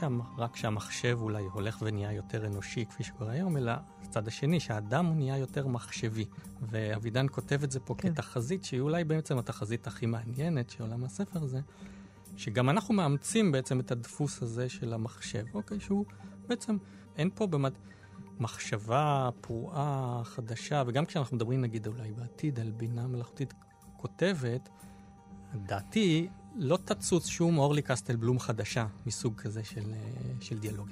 שם, רק שהמחשב אולי הולך ונהיה יותר אנושי, כפי שקורה היום, אלא הצד השני, שהאדם הוא נהיה יותר מחשבי. ואבידן כותב את זה פה כן. כתחזית, שהיא אולי בעצם התחזית הכי מעניינת שעולה מהספר הזה, שגם אנחנו מאמצים בעצם את הדפוס הזה של המחשב, אוקיי? שהוא בעצם, אין פה באמת מחשבה פרועה, חדשה, וגם כשאנחנו מדברים נגיד אולי בעתיד על בינה מלאכותית כותבת, דעתי, לא תצוץ שום אורלי קסטל בלום חדשה מסוג כזה של, אה, של דיאלוג.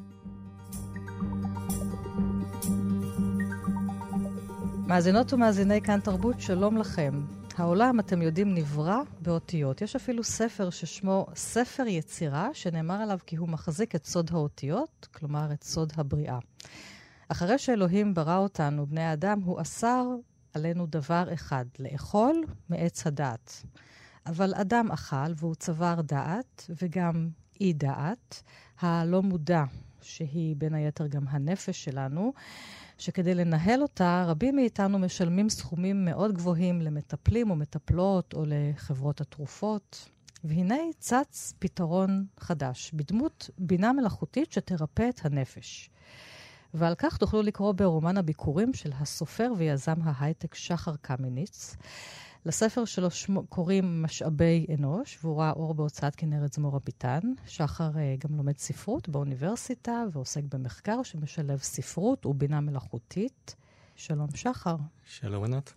מאזינות ומאזיני כאן תרבות, שלום לכם. העולם, אתם יודעים, נברא באותיות. יש אפילו ספר ששמו ספר יצירה, שנאמר עליו כי הוא מחזיק את סוד האותיות, כלומר את סוד הבריאה. אחרי שאלוהים ברא אותנו, בני האדם, הוא אסר עלינו דבר אחד, לאכול מעץ הדעת. אבל אדם אכל והוא צבר דעת, וגם אי דעת, הלא מודע, שהיא בין היתר גם הנפש שלנו, שכדי לנהל אותה, רבים מאיתנו משלמים סכומים מאוד גבוהים למטפלים או מטפלות או לחברות התרופות. והנה צץ פתרון חדש, בדמות בינה מלאכותית שתרפא את הנפש. ועל כך תוכלו לקרוא ברומן הביקורים של הסופר ויזם ההייטק שחר קמיניץ. לספר שלו שמו, קוראים משאבי אנוש, והוא ראה אור בהוצאת כנרת זמור הביטן. שחר uh, גם לומד ספרות באוניברסיטה ועוסק במחקר שמשלב ספרות ובינה מלאכותית. שלום, שחר. שלום, ענת.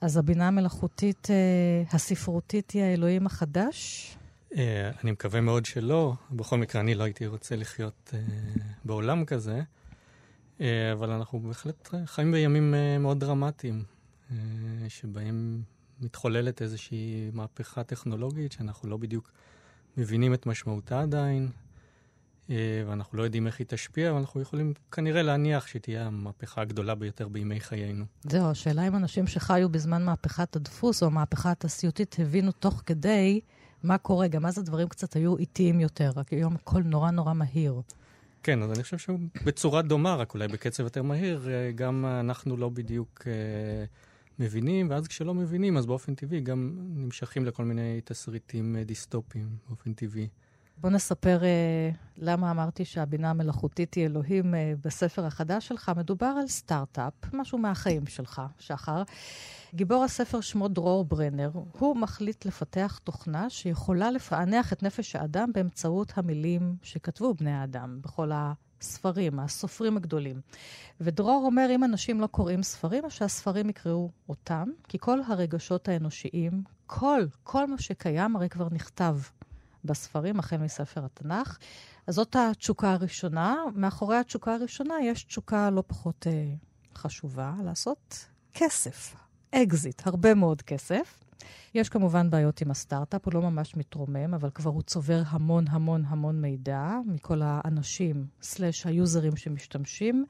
אז הבינה המלאכותית uh, הספרותית היא האלוהים החדש? Uh, אני מקווה מאוד שלא. בכל מקרה, אני לא הייתי רוצה לחיות uh, בעולם כזה. אבל אנחנו בהחלט חיים בימים מאוד דרמטיים, שבהם מתחוללת איזושהי מהפכה טכנולוגית שאנחנו לא בדיוק מבינים את משמעותה עדיין, ואנחנו לא יודעים איך היא תשפיע, אבל אנחנו יכולים כנראה להניח שהיא תהיה המהפכה הגדולה ביותר בימי חיינו. זהו, השאלה אם אנשים שחיו בזמן מהפכת הדפוס או המהפכה התעשייתית הבינו תוך כדי מה קורה. גם אז הדברים קצת היו איטיים יותר, רק היום הכל נורא נורא מהיר. כן, אז אני חושב שהוא בצורה דומה, רק אולי בקצב יותר מהיר, אה, גם אנחנו לא בדיוק אה, מבינים, ואז כשלא מבינים, אז באופן טבעי גם נמשכים לכל מיני תסריטים אה, דיסטופיים באופן טבעי. בוא נספר uh, למה אמרתי שהבינה המלאכותית היא אלוהים uh, בספר החדש שלך. מדובר על סטארט-אפ, משהו מהחיים שלך, שחר. גיבור הספר שמו דרור ברנר. הוא מחליט לפתח תוכנה שיכולה לפענח את נפש האדם באמצעות המילים שכתבו בני האדם בכל הספרים, הסופרים הגדולים. ודרור אומר, אם אנשים לא קוראים ספרים, אז שהספרים יקראו אותם, כי כל הרגשות האנושיים, כל, כל מה שקיים הרי כבר נכתב בספרים, החל מספר התנ"ך. אז זאת התשוקה הראשונה. מאחורי התשוקה הראשונה יש תשוקה לא פחות אה, חשובה, לעשות כסף, אקזיט, הרבה מאוד כסף. יש כמובן בעיות עם הסטארט-אפ, הוא לא ממש מתרומם, אבל כבר הוא צובר המון המון המון מידע מכל האנשים, slash היוזרים שמשתמשים.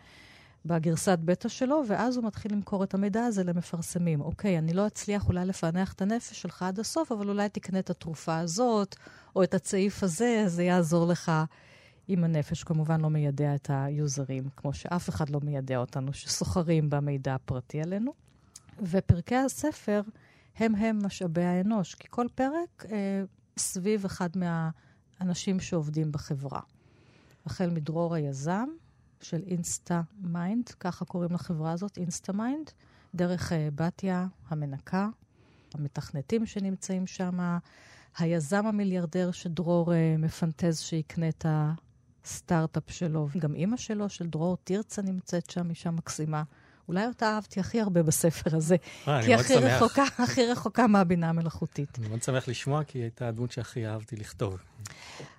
בגרסת בטא שלו, ואז הוא מתחיל למכור את המידע הזה למפרסמים. אוקיי, אני לא אצליח אולי לפענח את הנפש שלך עד הסוף, אבל אולי תקנה את התרופה הזאת, או את הצעיף הזה, זה יעזור לך עם הנפש. כמובן לא מיידע את היוזרים, כמו שאף אחד לא מיידע אותנו, שסוחרים במידע הפרטי עלינו. ופרקי הספר הם הם משאבי האנוש, כי כל פרק אה, סביב אחד מהאנשים שעובדים בחברה. החל מדרור היזם, של אינסטה מיינד, ככה קוראים לחברה הזאת, אינסטה מיינד, דרך אה, בתיה המנקה, המתכנתים שנמצאים שם, היזם המיליארדר שדרור אה, מפנטז שיקנה את הסטארט-אפ שלו, גם אימא שלו, של דרור תרצה, נמצאת שם, אישה מקסימה. אולי אותה אהבתי הכי הרבה בספר הזה. אה, כי הכי רחוקה, הכי רחוקה מהבינה המלאכותית. אני מאוד שמח לשמוע, כי היא הייתה הדמות שהכי אהבתי לכתוב.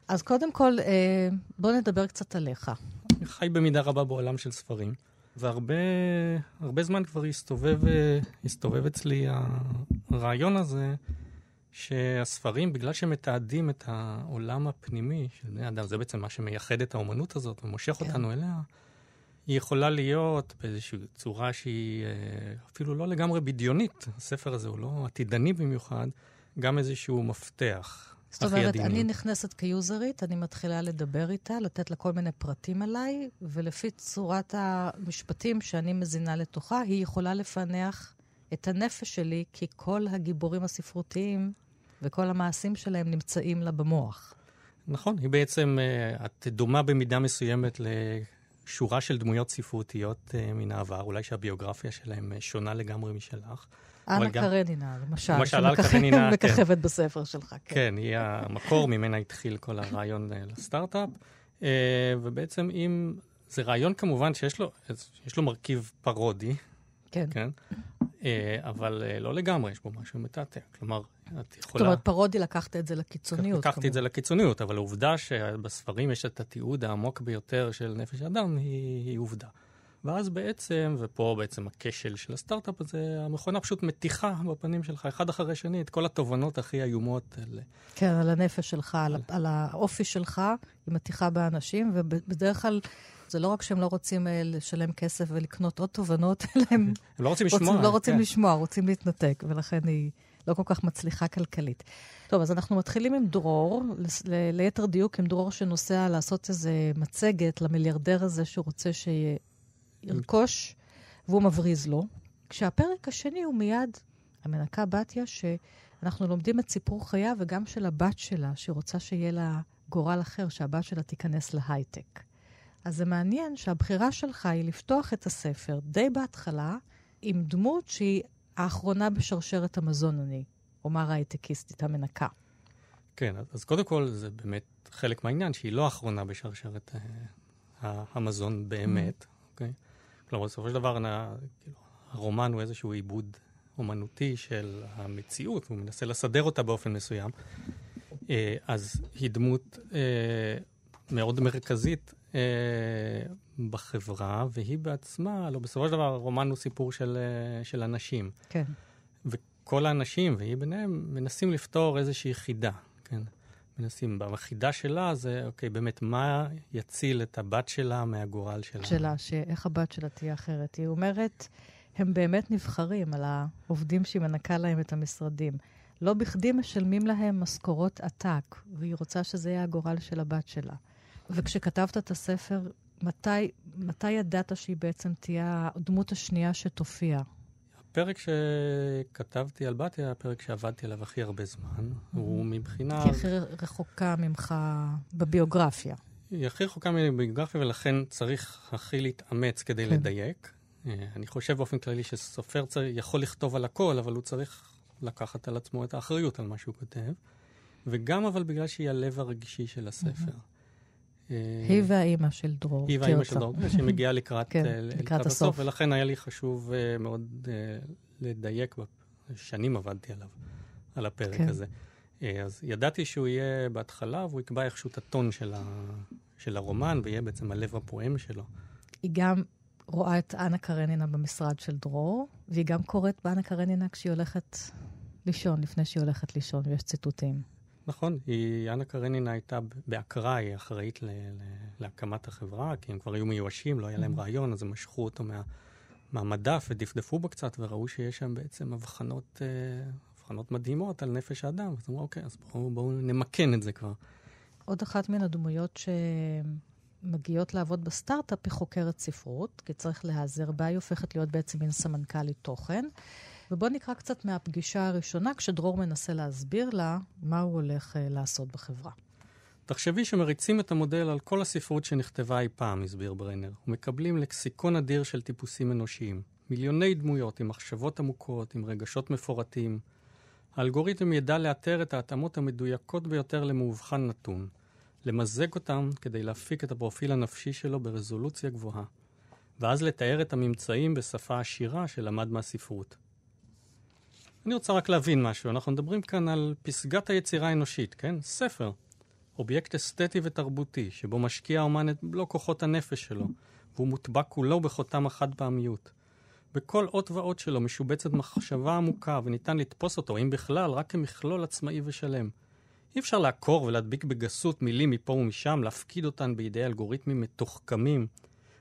אז קודם כל, אה, בוא נדבר קצת עליך. אני חי במידה רבה בעולם של ספרים, והרבה זמן כבר הסתובב, אה, הסתובב אצלי הרעיון הזה, שהספרים, בגלל שמתעדים את העולם הפנימי של בני אדם, זה בעצם מה שמייחד את האומנות הזאת ומושך כן. אותנו אליה, היא יכולה להיות באיזושהי צורה שהיא אה, אפילו לא לגמרי בדיונית. הספר הזה הוא לא עתידני במיוחד, גם איזשהו מפתח. זאת אומרת, אני נכנסת כיוזרית, אני מתחילה לדבר איתה, לתת לה כל מיני פרטים עליי, ולפי צורת המשפטים שאני מזינה לתוכה, היא יכולה לפענח את הנפש שלי, כי כל הגיבורים הספרותיים וכל המעשים שלהם נמצאים לה במוח. נכון, היא בעצם, אה, את דומה במידה מסוימת לשורה של דמויות ספרותיות אה, מן העבר, אולי שהביוגרפיה שלהם אה, שונה לגמרי משלך. אנה גם... קרנינה, למשל, למשל שמככבת כן. בספר שלך. כן. כן, היא המקור ממנה התחיל כל הרעיון לסטארט-אפ, ובעצם אם... זה רעיון כמובן שיש לו, לו מרכיב פרודי, כן. כן? אבל לא לגמרי, יש בו משהו מתעתע. כלומר, את יכולה... זאת אומרת, פרודי לקחת את זה לקיצוניות. לקחתי את זה לקיצוניות, אבל העובדה שבספרים יש את התיעוד העמוק ביותר של נפש האדם, היא, היא עובדה. ואז בעצם, ופה בעצם הכשל של הסטארט-אפ הזה, המכונה פשוט מתיחה בפנים שלך, אחד אחרי שני, את כל התובנות הכי איומות. על... כן, על הנפש שלך, על, על האופי שלך, היא מתיחה באנשים, ובדרך כלל... זה לא רק שהם לא רוצים אה, לשלם כסף ולקנות עוד תובנות, אלא הם... הם לא רוצים לשמוע. רוצים, לא רוצים כן. לשמוע, רוצים להתנתק, ולכן היא... לא כל כך מצליחה כלכלית. טוב, אז אנחנו מתחילים עם דרור, ליתר דיוק עם דרור שנוסע לעשות איזה מצגת למיליארדר הזה שהוא רוצה שירכוש, והוא מבריז לו. כשהפרק השני הוא מיד המנקה בתיה, שאנחנו לומדים את סיפור חייה וגם של הבת שלה, שרוצה שיהיה לה גורל אחר, שהבת שלה תיכנס להייטק. אז זה מעניין שהבחירה שלך היא לפתוח את הספר די בהתחלה עם דמות שהיא האחרונה בשרשרת המזון, אני אומר הייטקיסטית המנקה. כן, אז קודם כל זה באמת חלק מהעניין, שהיא לא האחרונה בשרשרת אה, המזון באמת, mm. אוקיי? Mm-hmm. כלומר, בסופו של דבר, כאילו, הרומן הוא איזשהו עיבוד אומנותי של המציאות, הוא מנסה לסדר אותה באופן מסוים. אה, אז היא דמות אה, מאוד מרכזית אה, בחברה, והיא בעצמה, לא, בסופו של דבר, הרומן הוא סיפור של, אה, של אנשים. כן. וכל האנשים, והיא ביניהם, מנסים לפתור איזושהי חידה, כן? מנסים, בחידה שלה זה, אוקיי, באמת, מה יציל את הבת שלה מהגורל שלה? שלה, שאיך הבת שלה תהיה אחרת. היא אומרת, הם באמת נבחרים על העובדים שהיא מנקה להם את המשרדים. לא בכדי משלמים להם משכורות עתק, והיא רוצה שזה יהיה הגורל של הבת שלה. וכשכתבת את הספר, מתי, מתי ידעת שהיא בעצם תהיה הדמות השנייה שתופיע? הפרק שכתבתי על בתיה היה הפרק שעבדתי עליו הכי הרבה זמן. הוא מבחינה... כי הכי רחוקה ממך בביוגרפיה. היא הכי רחוקה ממני בביוגרפיה, ולכן צריך הכי להתאמץ כדי כן. לדייק. אה, אני חושב באופן כללי שסופר צריך, יכול לכתוב על הכל, אבל הוא צריך לקחת על עצמו את האחריות על מה שהוא כותב. וגם אבל בגלל שהיא הלב הרגישי של הספר. אה, היא והאימא של דרור. היא והאימא של דרור, שהיא מגיעה לקראת, כן, אה, לקראת הסוף, ולכן היה לי חשוב uh, מאוד לדייק, שנים עבדתי עליו, על הפרק כן. הזה. אז ידעתי שהוא יהיה בהתחלה, והוא יקבע איכשהו את הטון של, ה, של הרומן, ויהיה בעצם הלב הפועם שלו. היא גם רואה את אנה קרנינה במשרד של דרור, והיא גם קוראת באנה קרנינה כשהיא הולכת לישון, לפני שהיא הולכת לישון, ויש ציטוטים. נכון, היא, אנה קרנינה הייתה באקראי, היא אחראית ל, ל, להקמת החברה, כי הם כבר היו מיואשים, לא היה להם mm-hmm. רעיון, אז הם משכו אותו מה, מהמדף ודפדפו בו קצת, וראו שיש שם בעצם הבחנות, אה, הבחנות מדהימות על נפש האדם. אז אמרו, אוקיי, אז בואו בוא נמקן את זה כבר. עוד אחת מן הדמויות שמגיעות לעבוד בסטארט-אפ היא חוקרת ספרות, כי צריך להיעזר בה, היא הופכת להיות בעצם מין סמנכ"לית תוכן. ובואו נקרא קצת מהפגישה הראשונה, כשדרור מנסה להסביר לה מה הוא הולך uh, לעשות בחברה. תחשבי שמריצים את המודל על כל הספרות שנכתבה אי פעם, הסביר ברנר, ומקבלים לקסיקון אדיר של טיפוסים אנושיים. מיליוני דמויות עם מחשבות עמוקות, עם רגשות מפורטים. האלגוריתם ידע לאתר את ההתאמות המדויקות ביותר למאובחן נתון, למזג אותם כדי להפיק את הפרופיל הנפשי שלו ברזולוציה גבוהה, ואז לתאר את הממצאים בשפה עשירה שלמד מהספרות. אני רוצה רק להבין משהו. אנחנו מדברים כאן על פסגת היצירה האנושית, כן? ספר. אובייקט אסתטי ותרבותי, שבו משקיע האומן את מלוא כוחות הנפש שלו, והוא מוטבע כולו בחותם החד פעמיות. בכל אות ואות שלו משובצת מחשבה עמוקה, וניתן לתפוס אותו, אם בכלל, רק כמכלול עצמאי ושלם. אי אפשר לעקור ולהדביק בגסות מילים מפה ומשם, להפקיד אותן בידי אלגוריתמים מתוחכמים,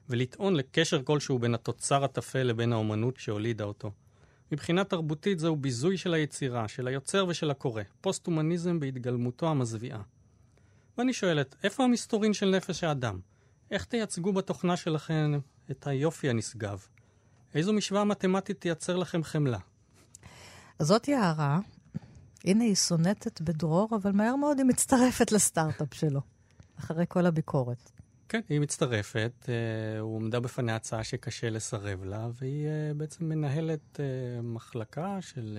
ולטעון לקשר כלשהו בין התוצר הטפל לבין האומנות שהולידה אותו. מבחינה תרבותית זהו ביזוי של היצירה, של היוצר ושל הקורא, פוסט-הומניזם בהתגלמותו המזוויעה. ואני שואלת, איפה המסתורין של נפש האדם? איך תייצגו בתוכנה שלכם את היופי הנשגב? איזו משוואה מתמטית תייצר לכם חמלה? אז זאת יערה. הנה, היא סונטת בדרור, אבל מהר מאוד היא מצטרפת לסטארט-אפ שלו, אחרי כל הביקורת. כן, היא מצטרפת, uh, הוא עומדה בפניה הצעה שקשה לסרב לה, והיא uh, בעצם מנהלת uh, מחלקה של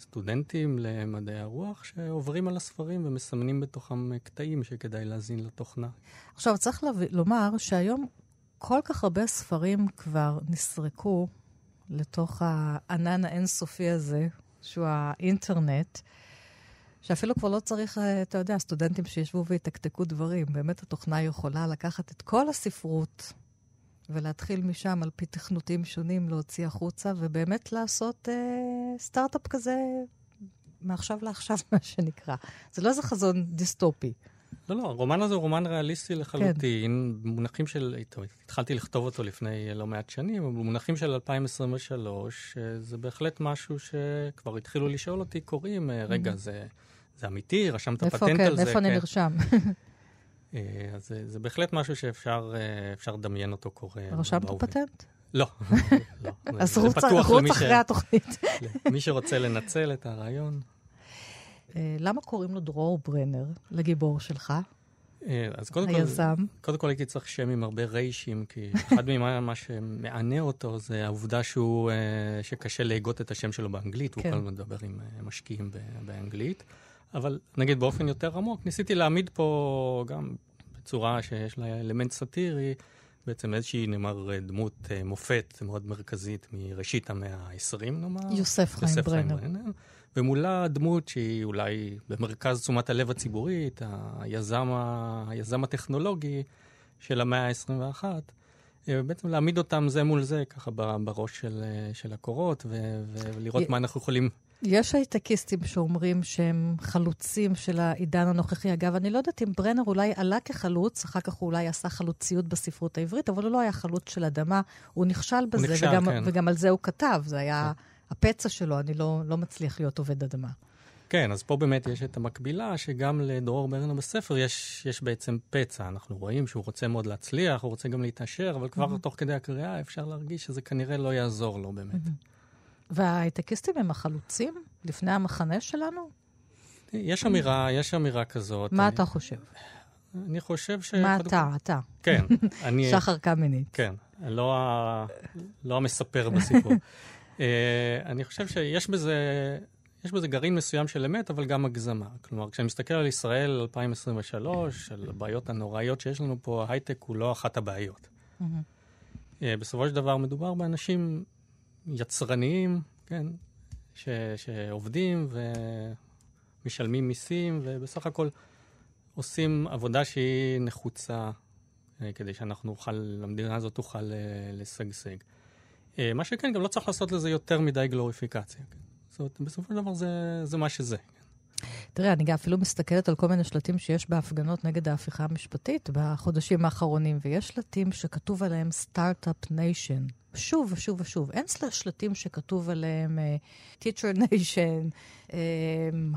סטודנטים למדעי הרוח שעוברים על הספרים ומסמנים בתוכם קטעים שכדאי להזין לתוכנה. עכשיו, צריך. לומר שהיום כל כך הרבה ספרים כבר נסרקו לתוך הענן האינסופי הזה, שהוא האינטרנט. שאפילו כבר לא צריך, אה, אתה יודע, סטודנטים שישבו ויתקתקו דברים. באמת התוכנה יכולה לקחת את כל הספרות ולהתחיל משם, על פי תכנותים שונים, להוציא החוצה, ובאמת לעשות אה, סטארט-אפ כזה מעכשיו לעכשיו, מה שנקרא. זה לא איזה חזון דיסטופי. לא, לא, הרומן הזה הוא רומן ריאליסטי לחלוטין. כן. מונחים של, טוב, התחלתי לכתוב אותו לפני לא מעט שנים, אבל במונחים של 2023, אה, זה בהחלט משהו שכבר התחילו לשאול אותי, קוראים, אה, רגע, זה... זה אמיתי, רשמת פטנט כן, על זה. איפה אני כן. נרשם? אה, אז זה, זה בהחלט משהו שאפשר אה, לדמיין אותו קורה. רשמת פטנט? לא, לא. אז רוץ אחרי התוכנית. מי שרוצה לנצל את הרעיון. אה, למה קוראים לו דרור ברנר, לגיבור שלך? אז קודם כל, היזם. קודם כל הייתי צריך שם עם הרבה ריישים, כי אחד ממה שמענה אותו זה העובדה שהוא, שקשה להגות את השם שלו באנגלית, הוא כן. כל הזמן מדבר עם משקיעים באנגלית. אבל נגיד באופן יותר עמוק, ניסיתי להעמיד פה גם בצורה שיש לה אלמנט סאטירי, בעצם איזושהי, נאמר, דמות אה, מופת מאוד מרכזית מראשית המאה ה-20, נאמר. יוסף חיים ברנר. ומולה דמות שהיא אולי במרכז תשומת הלב הציבורית, היזם, היזם הטכנולוגי של המאה ה-21. אה, בעצם להעמיד אותם זה מול זה, ככה בראש של, אה, של הקורות, ולראות מה אנחנו יכולים יש הייטקיסטים שאומרים שהם חלוצים של העידן הנוכחי. אגב, אני לא יודעת אם ברנר אולי עלה כחלוץ, אחר כך הוא אולי עשה חלוציות בספרות העברית, אבל הוא לא היה חלוץ של אדמה. הוא נכשל בזה, הוא נכשל, וגם, כן. וגם על זה הוא כתב. זה היה כן. הפצע שלו, אני לא, לא מצליח להיות עובד אדמה. כן, אז פה באמת יש את המקבילה, שגם לדרור ברנר בספר יש, יש בעצם פצע. אנחנו רואים שהוא רוצה מאוד להצליח, הוא רוצה גם להתעשר, אבל כבר mm-hmm. תוך כדי הקריאה אפשר להרגיש שזה כנראה לא יעזור לו באמת. Mm-hmm. וההייטקיסטים הם החלוצים לפני המחנה שלנו? יש אמירה, יש אמירה כזאת. מה אני, אתה חושב? אני חושב ש... מה אתה, כל... אתה. כן. אני... שחר קמינית. כן, לא, ה... לא המספר בסיפור. uh, אני חושב שיש בזה, יש בזה גרעין מסוים של אמת, אבל גם הגזמה. כלומר, כשאני מסתכל על ישראל 2023, על הבעיות הנוראיות שיש לנו פה, ההייטק הוא לא אחת הבעיות. uh, בסופו של דבר מדובר באנשים יצרניים, כן, ש, שעובדים ומשלמים מיסים, ובסך הכל עושים עבודה שהיא נחוצה אה, כדי שאנחנו נוכל, המדינה הזאת תוכל אה, לשגשג. אה, מה שכן, גם לא צריך לעשות לזה יותר מדי גלוריפיקציה. כן? זאת אומרת, בסופו של דבר זה, זה מה שזה. תראה, אני אפילו מסתכלת על כל מיני שלטים שיש בהפגנות נגד ההפיכה המשפטית בחודשים האחרונים, ויש שלטים שכתוב עליהם start-up nation. שוב ושוב ושוב. אין שלטים שכתוב עליהם אה, teacher nation, um,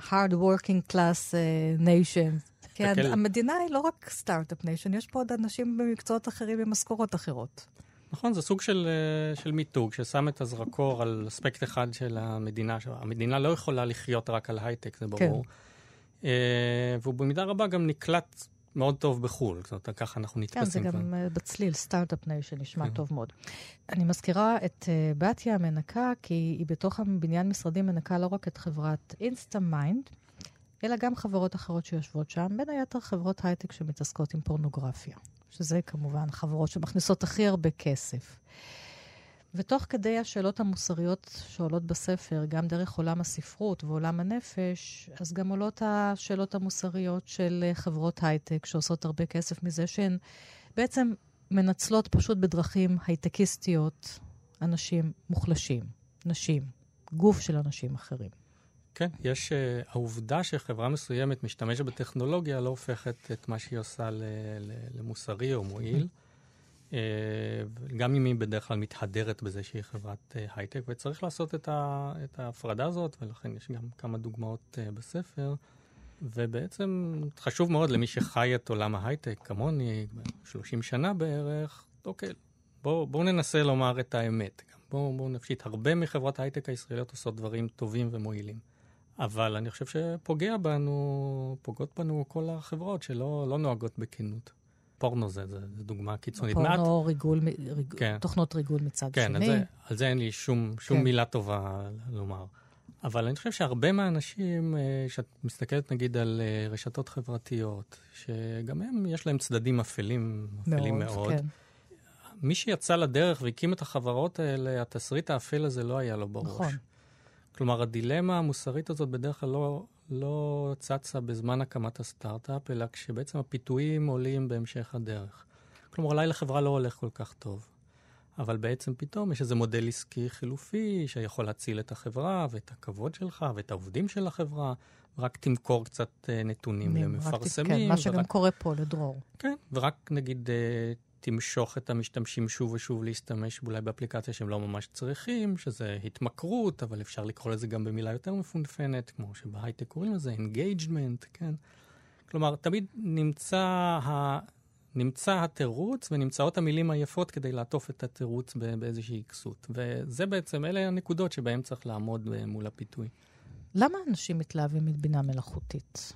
hard working class uh, nation. כן, המדינה היא לא רק start-up nation, יש פה עוד אנשים במקצועות אחרים עם משכורות אחרות. נכון, זה סוג של, של מיתוג ששם את הזרקור על אספקט אחד של המדינה. המדינה לא יכולה לחיות רק על הייטק, זה ברור. כן. והוא במידה רבה גם נקלט מאוד טוב בחו"ל, זאת אומרת, ככה אנחנו נתפסים. כן, זה. גם uh, בצליל, start-up nation, נשמע כן. טוב מאוד. אני מזכירה את uh, בתיה המנקה, כי היא בתוך הבניין משרדים מנקה לא רק את חברת אינסטה מיינד, אלא גם חברות אחרות שיושבות שם, בין היתר חברות הייטק שמתעסקות עם פורנוגרפיה, שזה כמובן חברות שמכניסות הכי הרבה כסף. ותוך כדי השאלות המוסריות שעולות בספר, גם דרך עולם הספרות ועולם הנפש, אז גם עולות השאלות המוסריות של חברות הייטק שעושות הרבה כסף מזה שהן בעצם מנצלות פשוט בדרכים הייטקיסטיות אנשים מוחלשים, נשים, גוף של אנשים אחרים. כן, יש... Uh, העובדה שחברה מסוימת משתמשת בטכנולוגיה לא הופכת את מה שהיא עושה למוסרי או מועיל. גם אם היא בדרך כלל מתהדרת בזה שהיא חברת הייטק, וצריך לעשות את, ה, את ההפרדה הזאת, ולכן יש גם כמה דוגמאות בספר. ובעצם חשוב מאוד למי שחי את עולם ההייטק, כמוני, 30 שנה בערך, אוקיי, בואו בוא ננסה לומר את האמת. בואו בוא נפשיט, הרבה מחברות ההייטק הישראליות עושות דברים טובים ומועילים. אבל אני חושב שפוגע בנו, פוגעות בנו כל החברות שלא לא נוהגות בכנות. פורנו זה, זה, זה דוגמה קיצונית. פורנו, מעט... ריגול, ריג... כן. תוכנות ריגול מצד כן, שני. כן, על, על זה אין לי שום, שום כן. מילה טובה לומר. אבל אני חושב שהרבה מהאנשים, אה, שאת מסתכלת נגיד על אה, רשתות חברתיות, שגם הם, יש להם צדדים אפלים, אפלים מאוד. מאוד. כן. מי שיצא לדרך והקים את החברות האלה, התסריט האפל הזה לא היה לו בראש. נכון. כלומר, הדילמה המוסרית הזאת בדרך כלל לא, לא צצה בזמן הקמת הסטארט-אפ, אלא כשבעצם הפיתויים עולים בהמשך הדרך. כלומר, אולי לחברה לא הולך כל כך טוב. אבל בעצם פתאום יש איזה מודל עסקי חילופי שיכול להציל את החברה ואת הכבוד שלך ואת העובדים של החברה, רק תמכור קצת אה, נתונים למפרסמים. כן, מה שגם ורק, קורה פה לדרור. כן, ורק נגיד אה, תמשוך את המשתמשים שוב ושוב להשתמש אולי באפליקציה שהם לא ממש צריכים, שזה התמכרות, אבל אפשר לקרוא לזה גם במילה יותר מפונפנת, כמו שבהייטק קוראים לזה engagement, כן? כלומר, תמיד נמצא ה... נמצא התירוץ ונמצאות המילים היפות כדי לעטוף את התירוץ באיזושהי כסות. וזה בעצם, אלה הנקודות שבהן צריך לעמוד מול הפיתוי. למה אנשים מתלהבים מבינה מלאכותית?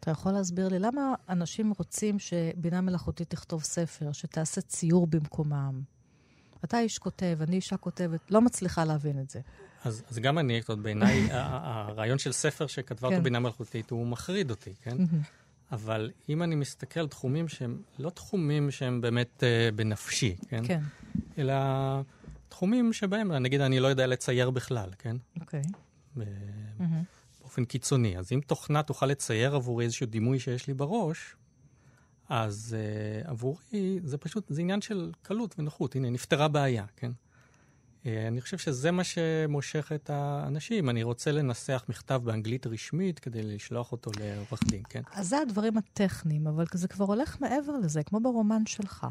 אתה יכול להסביר לי למה אנשים רוצים שבינה מלאכותית תכתוב ספר, שתעשה ציור במקומם? אתה איש כותב, אני אישה כותבת, לא מצליחה להבין את זה. אז, אז גם אני, זאת בעיניי, הרעיון של ספר שכתבה כן. אותו בינה מלאכותית, הוא מחריד אותי, כן? אבל אם אני מסתכל על תחומים שהם לא תחומים שהם באמת uh, בנפשי, כן? כן. אלא תחומים שבהם, נגיד, אני לא יודע לצייר בכלל, כן? אוקיי. Okay. mm-hmm. באופן קיצוני. אז אם תוכנה תוכל לצייר עבורי איזשהו דימוי שיש לי בראש, אז uh, עבורי זה פשוט, זה עניין של קלות ונוחות. הנה, נפתרה בעיה, כן? אה, אני חושב שזה מה שמושך את האנשים. אני רוצה לנסח מכתב באנגלית רשמית כדי לשלוח אותו לעורך דין, כן? אז זה הדברים הטכניים, אבל זה כבר הולך מעבר לזה, כמו ברומן שלך.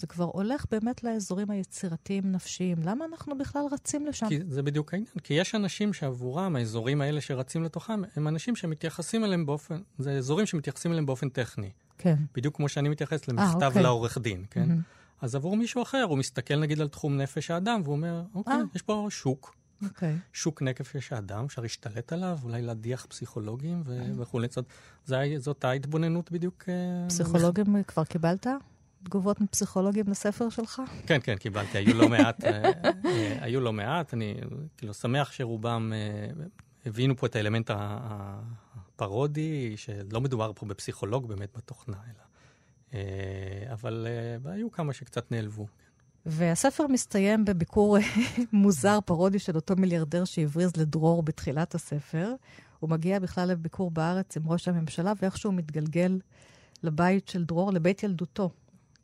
זה כבר הולך באמת לאזורים היצירתיים נפשיים. למה אנחנו בכלל רצים לשם? כי זה בדיוק העניין. כי יש אנשים שעבורם, האזורים האלה שרצים לתוכם, הם אנשים שמתייחסים אליהם באופן, זה אזורים שמתייחסים אליהם באופן טכני. כן. בדיוק כמו שאני מתייחס אה, למכתב 아, אוקיי. לעורך דין, כן? Mm-hmm. אז עבור מישהו אחר, הוא מסתכל נגיד על תחום נפש האדם, והוא אומר, אוקיי, 아. אה. יש פה שוק. Okay. אוקיי. שוק נפש האדם, אפשר להשתלט עליו, אולי להדיח פסיכולוגים ו- אה. וכולי. זאת, זאת ההתבוננות בדיוק. פסיכולוגים. כבר קיבלת? תגובות מפסיכולוגים לספר שלך? כן, כן, קיבלתי. היו לא מעט. היו לא מעט. אני כאילו שמח שרובם הבינו פה את האלמנט הפרודי, שלא מדובר פה בפסיכולוג באמת בתוכנה, אלא אה, אבל אה, היו כמה שקצת נעלבו. והספר מסתיים בביקור מוזר, פרודי של אותו מיליארדר שהבריז לדרור בתחילת הספר. הוא מגיע בכלל לביקור בארץ עם ראש הממשלה, ואיכשהו מתגלגל לבית של דרור, לבית ילדותו,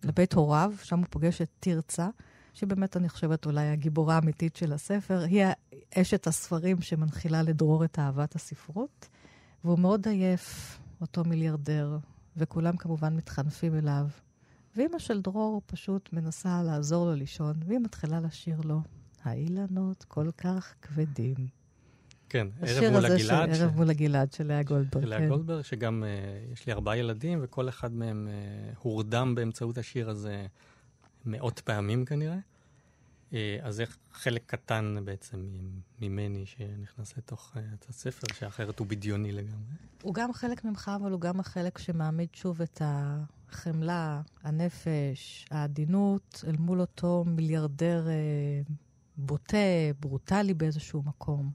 לבית הוריו, שם הוא פוגש את תרצה, שבאמת אני חושבת אולי הגיבורה האמיתית של הספר. היא אשת הספרים שמנחילה לדרור את אהבת הספרות, והוא מאוד עייף, אותו מיליארדר, וכולם כמובן מתחנפים אליו. ואימא של דרור פשוט מנסה לעזור לו לישון, והיא מתחילה לשיר לו, האילנות כל כך כבדים. כן, ערב מול הגלעד. ש... ערב מול הגלעד של לאה גולדברג. של לאה כן. גולדברג, שגם uh, יש לי ארבעה ילדים, וכל אחד מהם uh, הורדם באמצעות השיר הזה מאות פעמים כנראה. אה, אז זה חלק קטן בעצם ממני שנכנס לתוך אה, הספר, שאחרת הוא בדיוני לגמרי. הוא גם חלק ממך, אבל הוא גם החלק שמעמיד שוב את החמלה, הנפש, העדינות, אל מול אותו מיליארדר אה, בוטה, ברוטלי באיזשהו מקום.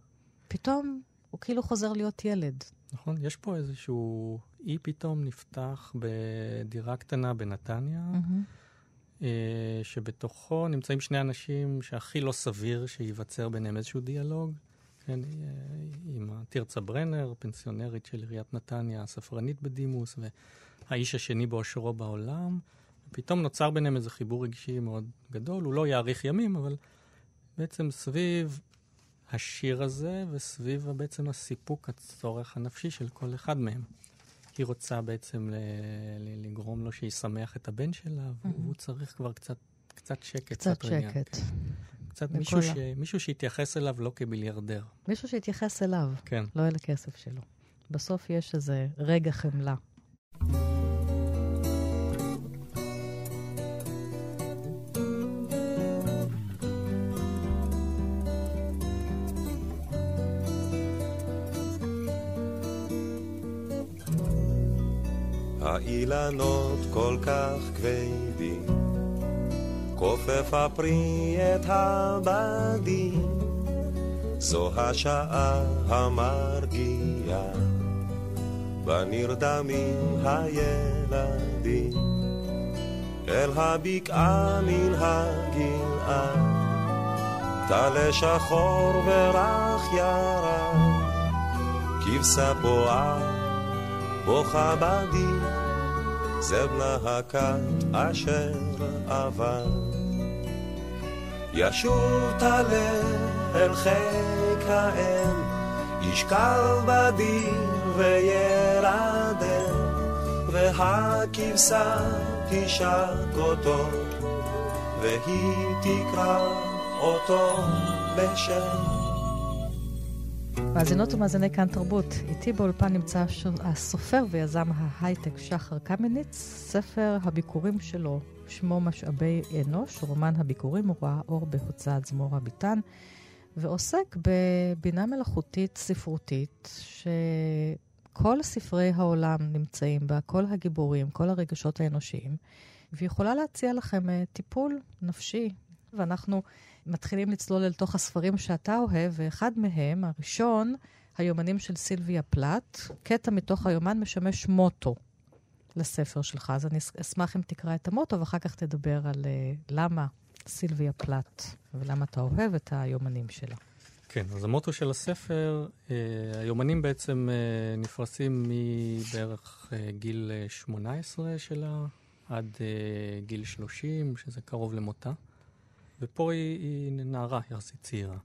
פתאום הוא כאילו חוזר להיות ילד. נכון, יש פה איזשהו אי פתאום נפתח בדירה קטנה בנתניה. Mm-hmm. אה, שבתוכו נמצאים שני אנשים שהכי לא סביר שייווצר ביניהם איזשהו דיאלוג. כן, אה, עם תרצה ברנר, פנסיונרית של עיריית נתניה, ספרנית בדימוס, והאיש השני באושרו בעולם. ופתאום נוצר ביניהם איזה חיבור רגשי מאוד גדול. הוא לא יאריך ימים, אבל בעצם סביב השיר הזה וסביב בעצם הסיפוק, הצורך הנפשי של כל אחד מהם. היא רוצה בעצם ל- לגרום לו שישמח את הבן שלה, mm-hmm. והוא צריך כבר קצת קצת שקט, קצת רגע. שקט. קצת מישהו, ש... מישהו שיתייחס אליו לא כביליארדר. מישהו שיתייחס אליו, כן. לא אל הכסף שלו. בסוף יש איזה רגע חמלה. האילנות כל כך כבדים, כופף הפרי את הבדים, זו השעה המרגיעה, בנרדמים הילדים, אל הבקעה מן הגלעד, טלה שחור ורך ירד, כבשה פועה בוכה בדי, זה בנה הכת אשר עבר. ישוב טלה אל חיק האם, ישכב בדיר וירדם, והכבשה תשק אותו, והיא תקרא אותו בשם. מאזינות ומאזיני כאן תרבות, איתי באולפן נמצא הסופר ויזם ההייטק שחר קמיניץ, ספר הביקורים שלו, שמו משאבי אנוש, רומן הביקורים, הוא ראה אור בהוצאת זמורה ביטן, ועוסק בבינה מלאכותית ספרותית, שכל ספרי העולם נמצאים בה, כל הגיבורים, כל הרגשות האנושיים, ויכולה להציע לכם אה, טיפול נפשי, ואנחנו מתחילים לצלול אל תוך הספרים שאתה אוהב, ואחד מהם, הראשון, היומנים של סילביה פלט. קטע מתוך היומן משמש מוטו לספר שלך, אז אני אשמח אם תקרא את המוטו, ואחר כך תדבר על uh, למה סילביה פלט, ולמה אתה אוהב את היומנים שלה. כן, אז המוטו של הספר, אה, היומנים בעצם אה, נפרסים מבערך אה, גיל אה, 18 שלה עד אה, גיל 30, שזה קרוב למותה. ופה היא, היא נערה יחסית צעירה.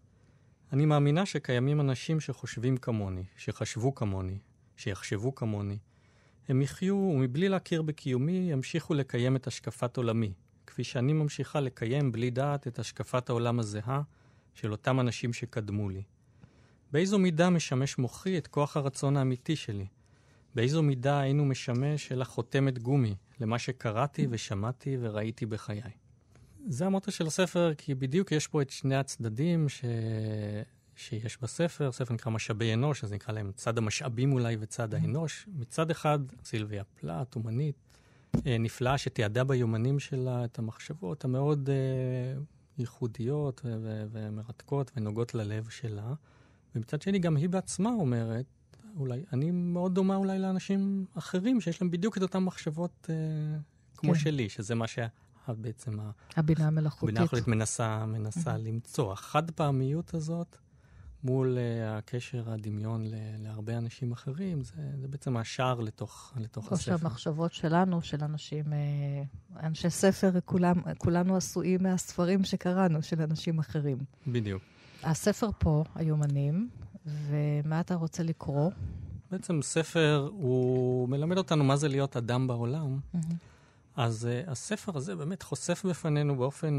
אני מאמינה שקיימים אנשים שחושבים כמוני, שחשבו כמוני, שיחשבו כמוני. הם יחיו, ומבלי להכיר בקיומי, ימשיכו לקיים את השקפת עולמי, כפי שאני ממשיכה לקיים בלי דעת את השקפת העולם הזהה של אותם אנשים שקדמו לי. באיזו מידה משמש מוחי את כוח הרצון האמיתי שלי? באיזו מידה היינו משמש אלא חותמת גומי למה שקראתי ושמעתי וראיתי בחיי? זה המוטו של הספר, כי בדיוק יש פה את שני הצדדים ש... שיש בספר. הספר נקרא משאבי אנוש, אז נקרא להם צד המשאבים אולי וצד האנוש. מצד אחד, סילביה פלט, אומנית אה, נפלאה, שתיעדה ביומנים שלה את המחשבות המאוד אה, ייחודיות ו- ומרתקות ונוגעות ללב שלה. ומצד שני, גם היא בעצמה אומרת, אולי, אני מאוד דומה אולי לאנשים אחרים שיש להם בדיוק את אותן מחשבות אה, כמו כן. שלי, שזה מה שבעצם ה- הבינה המלאכותית. הבינה המלאכותית מנסה, מנסה למצוא. החד פעמיות הזאת מול uh, הקשר, הדמיון ל- להרבה אנשים אחרים, זה, זה בעצם השער לתוך, לתוך הספר. שהמחשבות שלנו, של אנשים, אה, אנשי ספר, כולם, כולנו עשויים מהספרים שקראנו, של אנשים אחרים. בדיוק. הספר פה, היומנים, ומה אתה רוצה לקרוא? בעצם ספר, הוא מלמד אותנו מה זה להיות אדם בעולם. אז uh, הספר הזה באמת חושף בפנינו באופן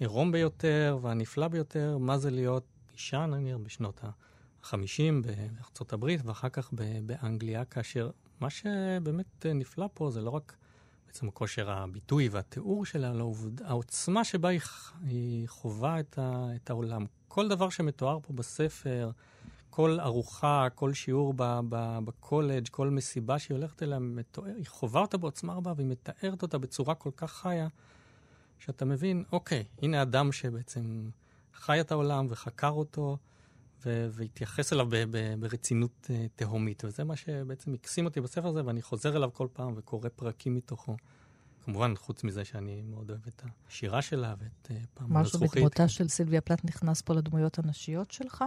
העירום ביותר והנפלא ביותר, מה זה להיות אישה, נניח, בשנות ה-50 בארצות הברית, ואחר כך באנגליה, כאשר מה שבאמת נפלא פה זה לא רק בעצם כושר הביטוי והתיאור שלה, אלא העוצמה שבה היא, היא חווה את, ה- את העולם. כל דבר שמתואר פה בספר, כל ארוחה, כל שיעור בקולג', כל מסיבה שהיא הולכת אליה, מתואר, היא חווה אותה בעוצמה רבה והיא מתארת אותה בצורה כל כך חיה, שאתה מבין, אוקיי, הנה אדם שבעצם חי את העולם וחקר אותו, ו- והתייחס אליו ב- ב- ברצינות uh, תהומית. וזה מה שבעצם הקסים אותי בספר הזה, ואני חוזר אליו כל פעם וקורא פרקים מתוכו. כמובן, חוץ מזה שאני מאוד אוהב את השירה שלה ואת uh, פעם משהו הזכוכית. בדמותה של סילביה פלט נכנס פה לדמויות הנשיות שלך?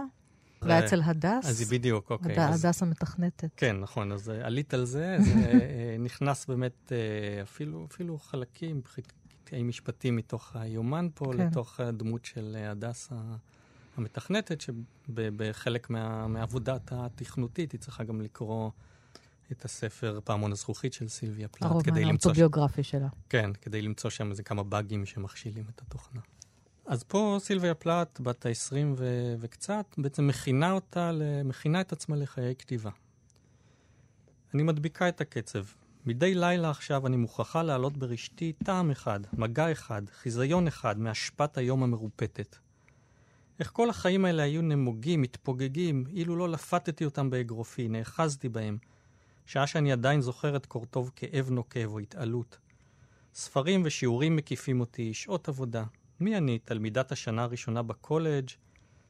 אולי אצל הדס? אז היא בדיוק, אוקיי. הד- אז- הדס המתכנתת. כן, נכון, אז אה, עלית על זה, זה אה, נכנס באמת אה, אפילו, אפילו חלקים, משפטים מתוך היומן פה, כן. לתוך הדמות של הדס המתכנתת, שבחלק מה, מהעבודת התכנותית היא צריכה גם לקרוא את הספר פעמון הזכוכית של סילביה פלט. הרומן האוטוביוגרפי שלה. כן, כדי למצוא שם איזה כמה באגים שמכשילים את התוכנה. אז פה סילביה פלט, בת ה-20 ו- וקצת, בעצם מכינה אותה, מכינה את עצמה לחיי כתיבה. אני מדביקה את הקצב. מדי לילה עכשיו אני מוכרחה להעלות ברשתי טעם אחד, מגע אחד, חיזיון אחד מאשפת היום המרופטת. איך כל החיים האלה היו נמוגים, מתפוגגים, אילו לא לפתתי אותם באגרופי, נאחזתי בהם, שעה שאני עדיין זוכר את קורטוב כאב נוקב או התעלות. ספרים ושיעורים מקיפים אותי, שעות עבודה. מי אני, תלמידת השנה הראשונה בקולג',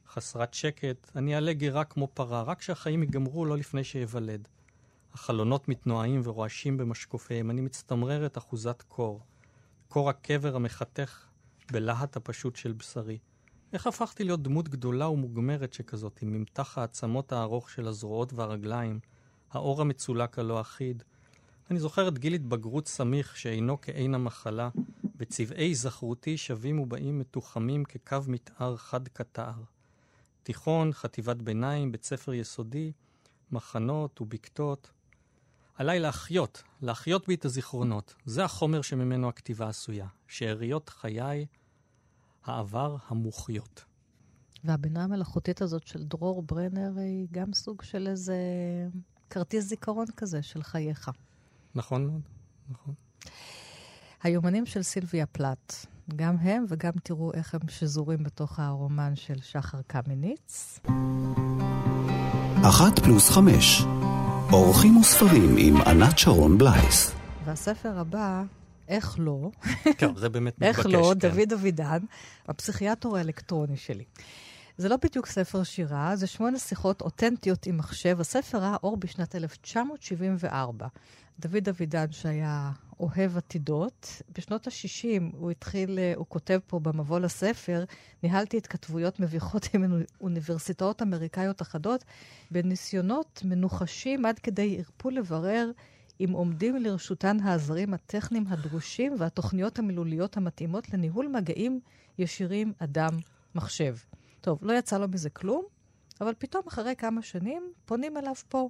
חסרת שקט, אני אעלה גירה כמו פרה, רק שהחיים ייגמרו לא לפני שאוולד. החלונות מתנועעים ורועשים במשקופיהם, אני מצטמררת אחוזת קור. קור הקבר המחתך בלהט הפשוט של בשרי. איך הפכתי להיות דמות גדולה ומוגמרת שכזאת, עם ממתח העצמות הארוך של הזרועות והרגליים, האור המצולק הלא אחיד? אני זוכר את גיל התבגרות סמיך שאינו כעין המחלה, וצבעי זכרותי שבים ובאים מתוחמים כקו מתאר חד כתער. תיכון, חטיבת ביניים, בית ספר יסודי, מחנות ובקתות. עליי להחיות, להחיות בי את הזיכרונות. זה החומר שממנו הכתיבה עשויה. שאריות חיי, העבר המוחיות. והבינה המלאכותית הזאת של דרור ברנר היא גם סוג של איזה כרטיס זיכרון כזה של חייך. נכון מאוד, נכון. היומנים של סילביה פלט, גם הם וגם תראו איך הם שזורים בתוך הרומן של שחר קמיניץ. אחת פלוס חמש, אורחים וספרים עם ענת שרון בלייס. והספר הבא איך לא, כן, זה באמת מתבקש. איך לא, כן. דוד אבידן, הפסיכיאטור האלקטרוני שלי. זה לא בדיוק ספר שירה, זה שמונה שיחות אותנטיות עם מחשב. הספר ראה אור בשנת 1974. דוד אבידן, שהיה אוהב עתידות, בשנות ה-60 הוא התחיל, הוא כותב פה במבוא לספר, ניהלתי התכתבויות מביכות עם אוניברסיטאות אמריקאיות אחדות, בניסיונות מנוחשים עד כדי ערפול לברר אם עומדים לרשותן העזרים הטכניים הדרושים והתוכניות המילוליות המתאימות לניהול מגעים ישירים אדם-מחשב. טוב, לא יצא לו מזה כלום, אבל פתאום אחרי כמה שנים פונים אליו פה,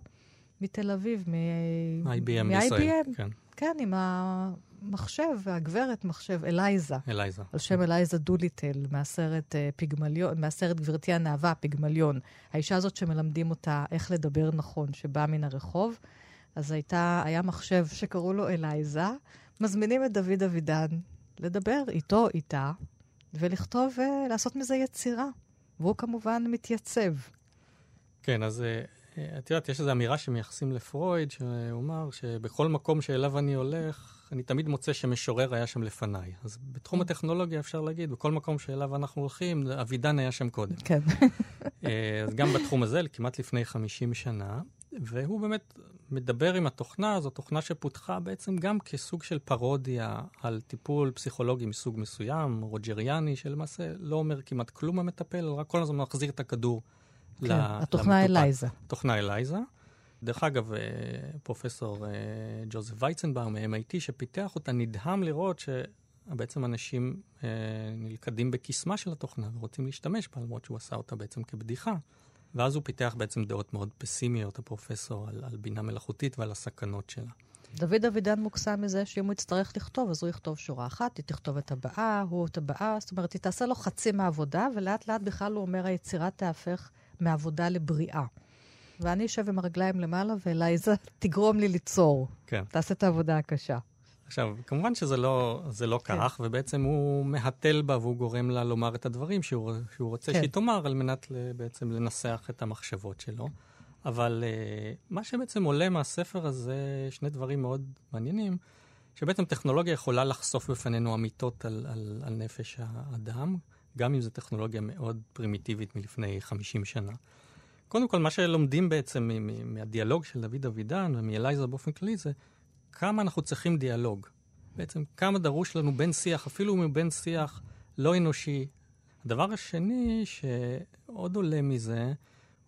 מתל אביב, מ-IBM בישראל. כן. כן, עם המחשב, והגברת מחשב, אלייזה. אלייזה. על שם אלייזה דוליטל, מהסרט uh, פיגמליון, מהסרט גברתי הנאווה, פיגמליון. האישה הזאת שמלמדים אותה איך לדבר נכון, שבאה מן הרחוב. אז הייתה, היה מחשב שקראו לו אלייזה, מזמינים את דוד אבידן לדבר איתו, איתה, ולכתוב ולעשות מזה יצירה. והוא כמובן מתייצב. כן, אז אה, את יודעת, יש איזו אמירה שמייחסים לפרויד, שהוא אמר שבכל מקום שאליו אני הולך, אני תמיד מוצא שמשורר היה שם לפניי. אז בתחום הטכנולוגיה אפשר להגיד, בכל מקום שאליו אנחנו הולכים, אבידן היה שם קודם. כן. אה, אז גם בתחום הזה, כמעט לפני 50 שנה, והוא באמת מדבר עם התוכנה, זו תוכנה שפותחה בעצם גם כסוג של פרודיה על טיפול פסיכולוגי מסוג מסוים, רוג'ריאני, שלמעשה לא אומר כמעט כלום המטפל, רק כל הזמן מחזיר את הכדור כן, התוכנה אלייזה. תוכנה אלייזה. דרך אגב, אה, פרופסור אה, ג'וזף וייצנבאום מ-MIT, שפיתח אותה, נדהם לראות שבעצם אנשים אה, נלכדים בקסמה של התוכנה ורוצים להשתמש בה, למרות שהוא עשה אותה בעצם כבדיחה. ואז הוא פיתח בעצם דעות מאוד פסימיות, הפרופסור, על, על בינה מלאכותית ועל הסכנות שלה. דוד אבידן מוקסם מזה שאם הוא יצטרך לכתוב, אז הוא יכתוב שורה אחת, היא תכתוב את הבאה, הוא את הבאה, זאת אומרת, היא תעשה לו חצי מהעבודה, ולאט לאט בכלל הוא אומר, היצירה תהפך מעבודה לבריאה. ואני אשב עם הרגליים למעלה, ואלייזה תגרום לי ליצור. כן. תעשה את העבודה הקשה. עכשיו, כמובן שזה לא, לא כן. כך, ובעצם הוא מהתל בה והוא גורם לה לומר את הדברים שהוא, שהוא רוצה כן. שהיא תאמר, על מנת בעצם לנסח את המחשבות שלו. אבל uh, מה שבעצם עולה מהספר הזה, שני דברים מאוד מעניינים, שבעצם טכנולוגיה יכולה לחשוף בפנינו אמיתות על, על, על נפש האדם, גם אם זו טכנולוגיה מאוד פרימיטיבית מלפני 50 שנה. קודם כל, מה שלומדים בעצם מהדיאלוג של דוד אבידן ומאלייזה באופן כללי זה כמה אנחנו צריכים דיאלוג. בעצם כמה דרוש לנו בין שיח, אפילו מבין שיח לא אנושי. הדבר השני שעוד עולה מזה,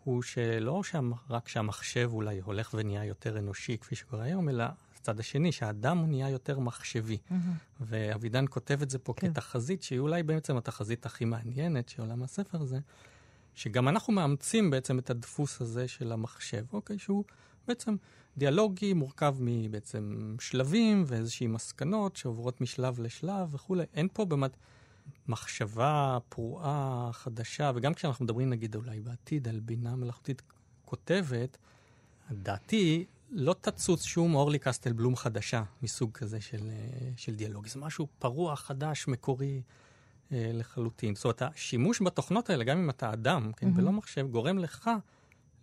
הוא שלא רק שהמחשב אולי הולך ונהיה יותר אנושי, כפי שקורה היום, אלא הצד השני, שהאדם נהיה יותר מחשבי. Mm-hmm. ואבידן כותב את זה פה כן. כתחזית, שהיא אולי בעצם התחזית הכי מעניינת שעולה מהספר הזה, שגם אנחנו מאמצים בעצם את הדפוס הזה של המחשב, אוקיי? שהוא בעצם דיאלוגי מורכב מבעצם שלבים ואיזושהי מסקנות שעוברות משלב לשלב וכולי. אין פה באמת מחשבה פרועה, חדשה, וגם כשאנחנו מדברים נגיד אולי בעתיד על בינה מלאכותית כותבת, דעתי לא תצוץ שום אורלי קסטל בלום חדשה מסוג כזה של, אה, של דיאלוג. זה משהו פרוע, חדש, מקורי אה, לחלוטין. זאת אומרת, השימוש בתוכנות האלה, גם אם אתה אדם, כן, mm-hmm. ולא מחשב, גורם לך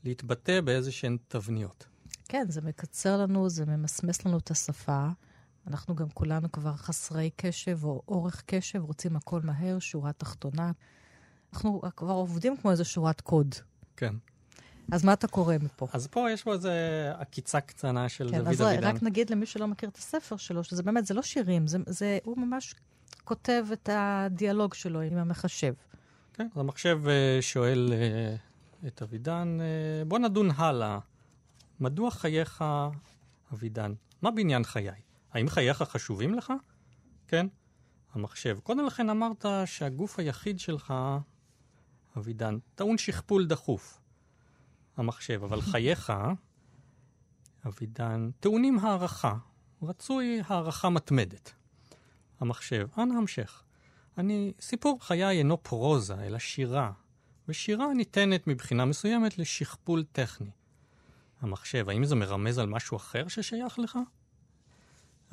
להתבטא באיזה שהן תבניות. כן, זה מקצר לנו, זה ממסמס לנו את השפה. אנחנו גם כולנו כבר חסרי קשב או אורך קשב, רוצים הכל מהר, שורה תחתונה. אנחנו כבר עובדים כמו איזו שורת קוד. כן. אז מה אתה קורא מפה? אז פה יש פה איזו עקיצה קצנה של כן, דוד אז אבידן. רק נגיד למי שלא מכיר את הספר שלו, שזה באמת, זה לא שירים, זה, זה, הוא ממש כותב את הדיאלוג שלו עם המחשב. כן, אז המחשב אה, שואל אה, את אבידן, אה, בוא נדון הלאה. מדוע חייך, אבידן? מה בעניין חיי? האם חייך חשובים לך? כן. המחשב. קודם לכן אמרת שהגוף היחיד שלך, אבידן, טעון שכפול דחוף. המחשב, אבל חייך, אבידן, טעונים הערכה. רצוי הערכה מתמדת. המחשב, אנא המשך. אני, סיפור חיי אינו פרוזה, אלא שירה, ושירה ניתנת מבחינה מסוימת לשכפול טכני. המחשב, האם זה מרמז על משהו אחר ששייך לך?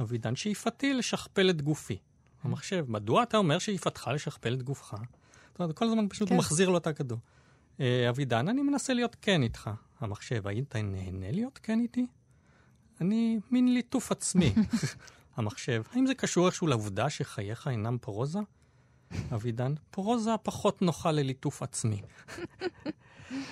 אבידן, שאיפתי לשכפל את גופי. המחשב, מדוע אתה אומר שאיפתך לשכפל את גופך? זאת אומרת, כל הזמן פשוט כן. מחזיר לו את הכדור. אה, אבידן, אני מנסה להיות כן איתך. המחשב, האם אתה נהנה להיות כן איתי? אני מין ליטוף עצמי. המחשב, האם זה קשור איכשהו לעובדה שחייך אינם פרוזה? אבידן, פרוזה פחות נוחה לליטוף עצמי.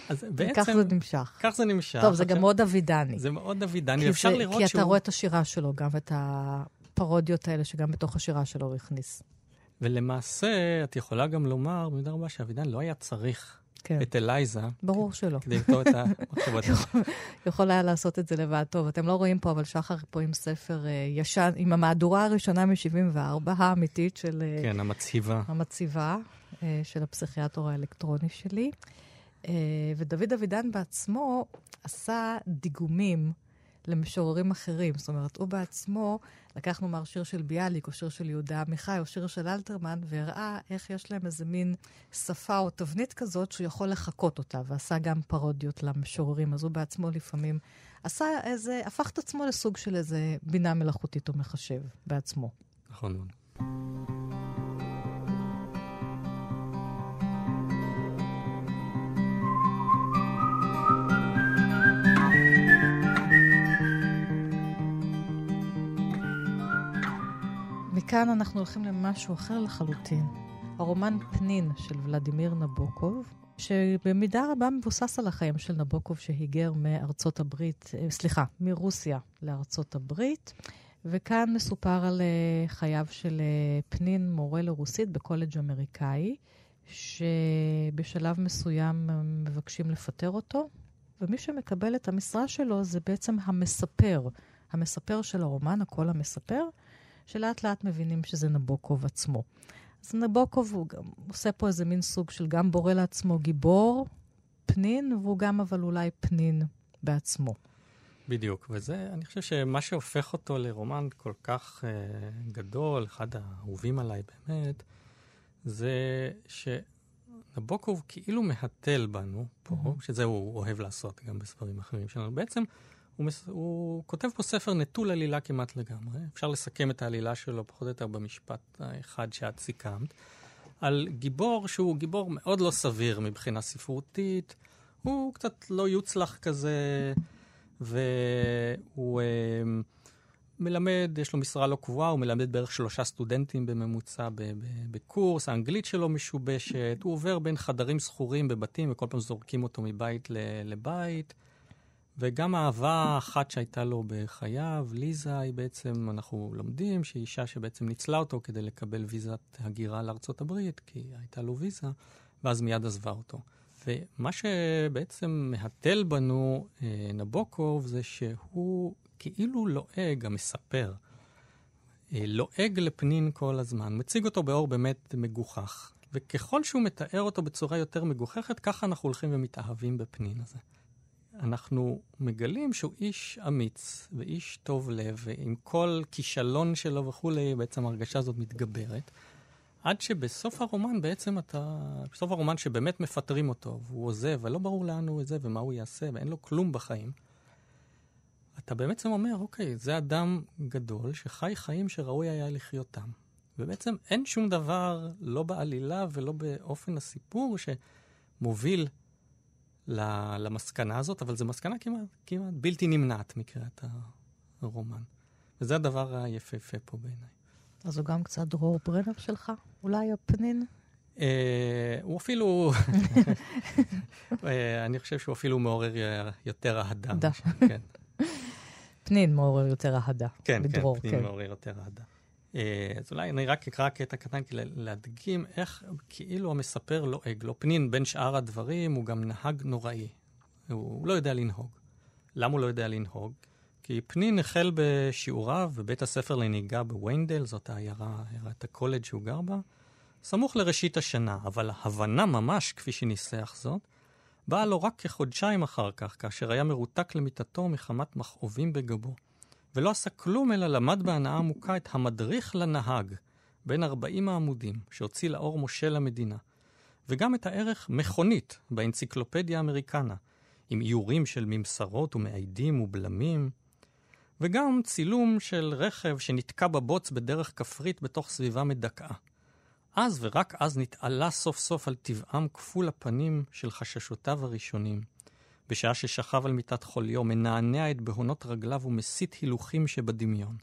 אז בעצם... וכך זה נמשך. כך זה נמשך. טוב, זה עכשיו, גם מאוד אבידני. זה מאוד אבידני, כי אפשר זה- לראות כי שהוא... אתה רואה את השירה שלו, גם את הפרודיות האלה שגם בתוך השירה שלו הוא הכניס. ולמעשה, את יכולה גם לומר, במידה רבה, שאבידן לא היה צריך כן, את אלייזה ברור שלא. כדי לכתוב את המחשבות. יכול היה לעשות את זה לבד. טוב, אתם לא רואים פה, אבל שחר פה עם ספר אה, ישן, עם המהדורה הראשונה מ-74, האמיתית של אה, כן, המצהיבה. המציבה אה, של הפסיכיאטור האלקטרוני שלי. אה, ודוד אבידן בעצמו עשה דיגומים למשוררים אחרים. זאת אומרת, הוא בעצמו, לקח נאמר שיר של ביאליק, או שיר של יהודה עמיחי, או שיר של אלתרמן, והראה איך יש להם איזה מין שפה או תבנית כזאת שהוא יכול לחקות אותה, ועשה גם פרודיות למשוררים. אז הוא בעצמו לפעמים עשה איזה, הפך את עצמו לסוג של איזה בינה מלאכותית או מחשב בעצמו. נכון מאוד. מכאן אנחנו הולכים למשהו אחר לחלוטין. הרומן פנין של ולדימיר נבוקוב, שבמידה רבה מבוסס על החיים של נבוקוב שהיגר מארצות הברית, אה, סליחה, מרוסיה לארצות הברית. וכאן מסופר על אה, חייו של אה, פנין, מורה לרוסית בקולג' אמריקאי, שבשלב מסוים מבקשים לפטר אותו, ומי שמקבל את המשרה שלו זה בעצם המספר, המספר של הרומן, הקול המספר, שלאט לאט מבינים שזה נבוקוב עצמו. אז נבוקוב הוא גם עושה פה איזה מין סוג של גם בורא לעצמו גיבור, פנין, והוא גם אבל אולי פנין בעצמו. בדיוק, וזה, אני חושב שמה שהופך אותו לרומן כל כך uh, גדול, אחד האהובים עליי באמת, זה שנבוקוב כאילו מהתל בנו פה, Mhm. שזה הוא אוהב לעשות גם בספרים אחרים שלנו. בעצם הוא, מס, הוא כותב פה ספר נטול עלילה כמעט לגמרי. אפשר לסכם את העלילה שלו פחות או יותר במשפט האחד שאת סיכמת. על גיבור שהוא גיבור מאוד לא סביר מבחינה ספרותית, הוא קצת לא יוצלח כזה, והוא אה, מלמד, יש לו משרה לא קבועה, הוא מלמד בערך שלושה סטודנטים בממוצע בקורס, האנגלית שלו משובשת, הוא עובר בין חדרים שכורים בבתים וכל פעם זורקים אותו מבית לבית. וגם האהבה האחת שהייתה לו בחייו, ליזה, היא בעצם, אנחנו לומדים שהיא אישה שבעצם ניצלה אותו כדי לקבל ויזת הגירה לארצות הברית, כי הייתה לו ויזה, ואז מיד עזבה אותו. ומה שבעצם מהתל בנו אה, נבוקוב זה שהוא כאילו לועג, המספר, אה, לועג לפנין כל הזמן, מציג אותו באור באמת מגוחך. וככל שהוא מתאר אותו בצורה יותר מגוחכת, ככה אנחנו הולכים ומתאהבים בפנין הזה. אנחנו מגלים שהוא איש אמיץ ואיש טוב לב, ועם כל כישלון שלו וכולי, בעצם ההרגשה הזאת מתגברת. עד שבסוף הרומן בעצם אתה, בסוף הרומן שבאמת מפטרים אותו, והוא עוזב, ולא ברור לאן הוא עוזב ומה הוא יעשה, ואין לו כלום בחיים. אתה בעצם אומר, אוקיי, זה אדם גדול שחי חיים שראוי היה לחיותם. ובעצם אין שום דבר, לא בעלילה ולא באופן הסיפור, שמוביל למסקנה הזאת, אבל זו מסקנה כמעט, כמעט בלתי נמנעת מקריאת הרומן. וזה הדבר היפהפה פה בעיניי. אז הוא גם קצת דרור ברנר שלך? אולי הפנין? אה, הוא אפילו, אה, אני חושב שהוא אפילו מעורר יותר אהדה. כן. פנין מעורר יותר אהדה. כן, כן, פנין כן. מעורר יותר אהדה. אה, אז אולי אני רק אקרא קטע קטן כדי להדגים איך כאילו המספר לועג לו. פנין, בין שאר הדברים, הוא גם נהג נוראי. הוא לא יודע לנהוג. למה הוא לא יודע לנהוג? כי פנין החל בשיעוריו בבית הספר לנהיגה בוויינדל, זאת העיירה, עיירת הקולג' שהוא גר בה, סמוך לראשית השנה, אבל ההבנה ממש, כפי שניסח זאת, באה לו רק כחודשיים אחר כך, כאשר היה מרותק למיטתו מחמת מכאובים בגבו. ולא עשה כלום, אלא למד בהנאה עמוקה את המדריך לנהג, בין 40 העמודים, שהוציא לאור משה למדינה, וגם את הערך מכונית באנציקלופדיה האמריקנה, עם איורים של ממסרות ומעידים ובלמים, וגם צילום של רכב שנתקע בבוץ בדרך כפרית בתוך סביבה מדכאה. אז ורק אז נתעלה סוף סוף על טבעם כפול הפנים של חששותיו הראשונים. בשעה ששכב על מיטת חוליו, מנענע את בהונות רגליו ומסית הילוכים שבדמיון.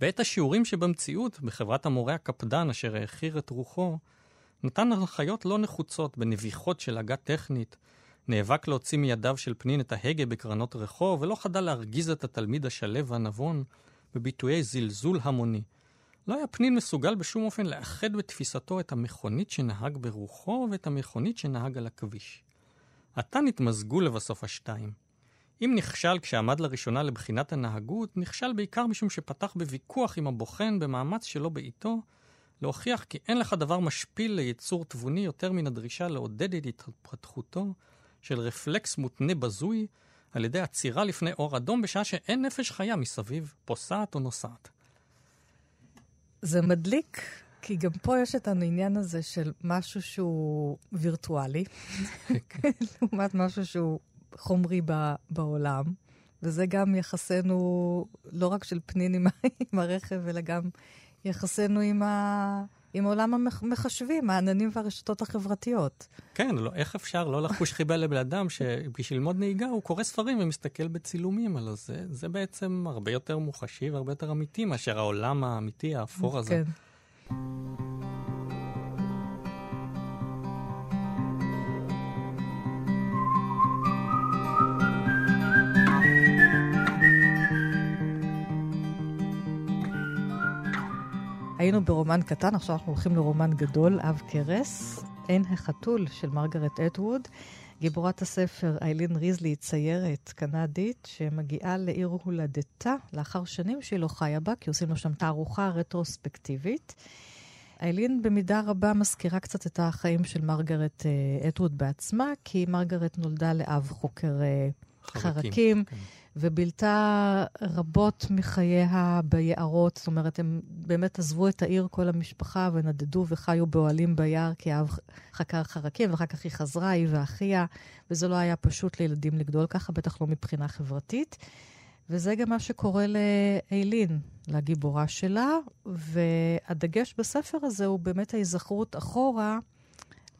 בעת השיעורים שבמציאות, בחברת המורה הקפדן אשר העכיר את רוחו, נתן הנחיות לא נחוצות בנביחות של הגה טכנית, נאבק להוציא מידיו של פנין את ההגה בקרנות רחוב, ולא חדל להרגיז את התלמיד השלו והנבון בביטויי זלזול המוני. לא היה פנין מסוגל בשום אופן לאחד בתפיסתו את המכונית שנהג ברוחו ואת המכונית שנהג על הכביש. עתה נתמזגו לבסוף השתיים. אם נכשל כשעמד לראשונה לבחינת הנהגות, נכשל בעיקר משום שפתח בוויכוח עם הבוחן במאמץ שלא בעיתו, להוכיח כי אין לך דבר משפיל ליצור תבוני יותר מן הדרישה לעודד את התפתחותו של רפלקס מותנה בזוי על ידי עצירה לפני אור אדום בשעה שאין נפש חיה מסביב, פוסעת או נוסעת. זה מדליק, כי גם פה יש את העניין הזה של משהו שהוא וירטואלי, לעומת משהו שהוא חומרי בעולם, וזה גם יחסנו לא רק של פנין עם, עם הרכב, אלא גם יחסנו עם ה... עם עולם המחשבים, העננים והרשתות החברתיות. כן, לא, איך אפשר לא לחוש חיבה לבן אדם שבשביל ללמוד נהיגה הוא קורא ספרים ומסתכל בצילומים, הלוא זה, זה בעצם הרבה יותר מוחשי והרבה יותר אמיתי מאשר העולם האמיתי, האפור הזה. כן. היינו ברומן קטן, עכשיו אנחנו הולכים לרומן גדול, אב קרס, עין החתול של מרגרט אטווד. גיבורת הספר איילין ריזלי היא ציירת קנדית שמגיעה לעיר הולדתה לאחר שנים שהיא לא חיה בה, כי עושים לו שם תערוכה רטרוספקטיבית. איילין במידה רבה מזכירה קצת את החיים של מרגרט אה, אטווד בעצמה, כי מרגרט נולדה לאב חוקר אה, חרקים. חרקים כן. ובילתה רבות מחייה ביערות. זאת אומרת, הם באמת עזבו את העיר, כל המשפחה, ונדדו וחיו באוהלים ביער, כי האב חקר חרקים, ואחר כך היא חזרה, היא ואחיה, וזה לא היה פשוט לילדים לגדול ככה, בטח לא מבחינה חברתית. וזה גם מה שקורה לאיילין, לגיבורה שלה, והדגש בספר הזה הוא באמת ההיזכרות אחורה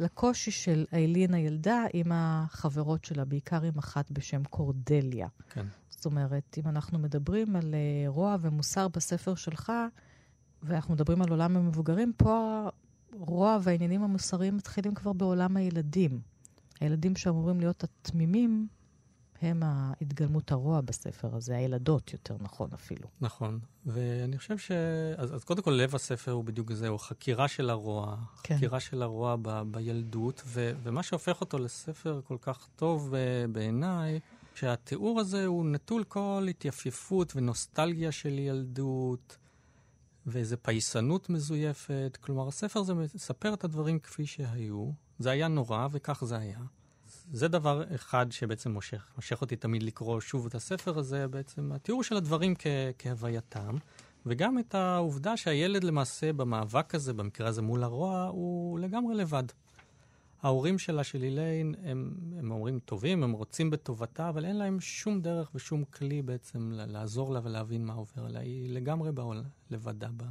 לקושי של איילין הילדה עם החברות שלה, בעיקר עם אחת בשם קורדליה. כן. זאת אומרת, אם אנחנו מדברים על uh, רוע ומוסר בספר שלך, ואנחנו מדברים על עולם המבוגרים, פה הרוע והעניינים המוסריים מתחילים כבר בעולם הילדים. הילדים שאמורים להיות התמימים, הם ההתגלמות הרוע בספר הזה, הילדות יותר נכון אפילו. נכון, ואני חושב ש... אז, אז קודם כל, לב הספר הוא בדיוק זה, הוא חקירה של הרוע, כן. חקירה של הרוע ב, בילדות, ו, ומה שהופך אותו לספר כל כך טוב בעיניי, שהתיאור הזה הוא נטול כל התייפיפות ונוסטלגיה של ילדות, ואיזו פייסנות מזויפת. כלומר, הספר הזה מספר את הדברים כפי שהיו. זה היה נורא, וכך זה היה. זה דבר אחד שבעצם מושך, מושך אותי תמיד לקרוא שוב את הספר הזה, בעצם התיאור של הדברים כ- כהווייתם, וגם את העובדה שהילד למעשה במאבק הזה, במקרה הזה מול הרוע, הוא לגמרי לבד. ההורים שלה, של איליין, הם, הם הורים טובים, הם רוצים בטובתה, אבל אין להם שום דרך ושום כלי בעצם לעזור לה ולהבין מה עובר עליה. היא לגמרי בעול, לבדה ב,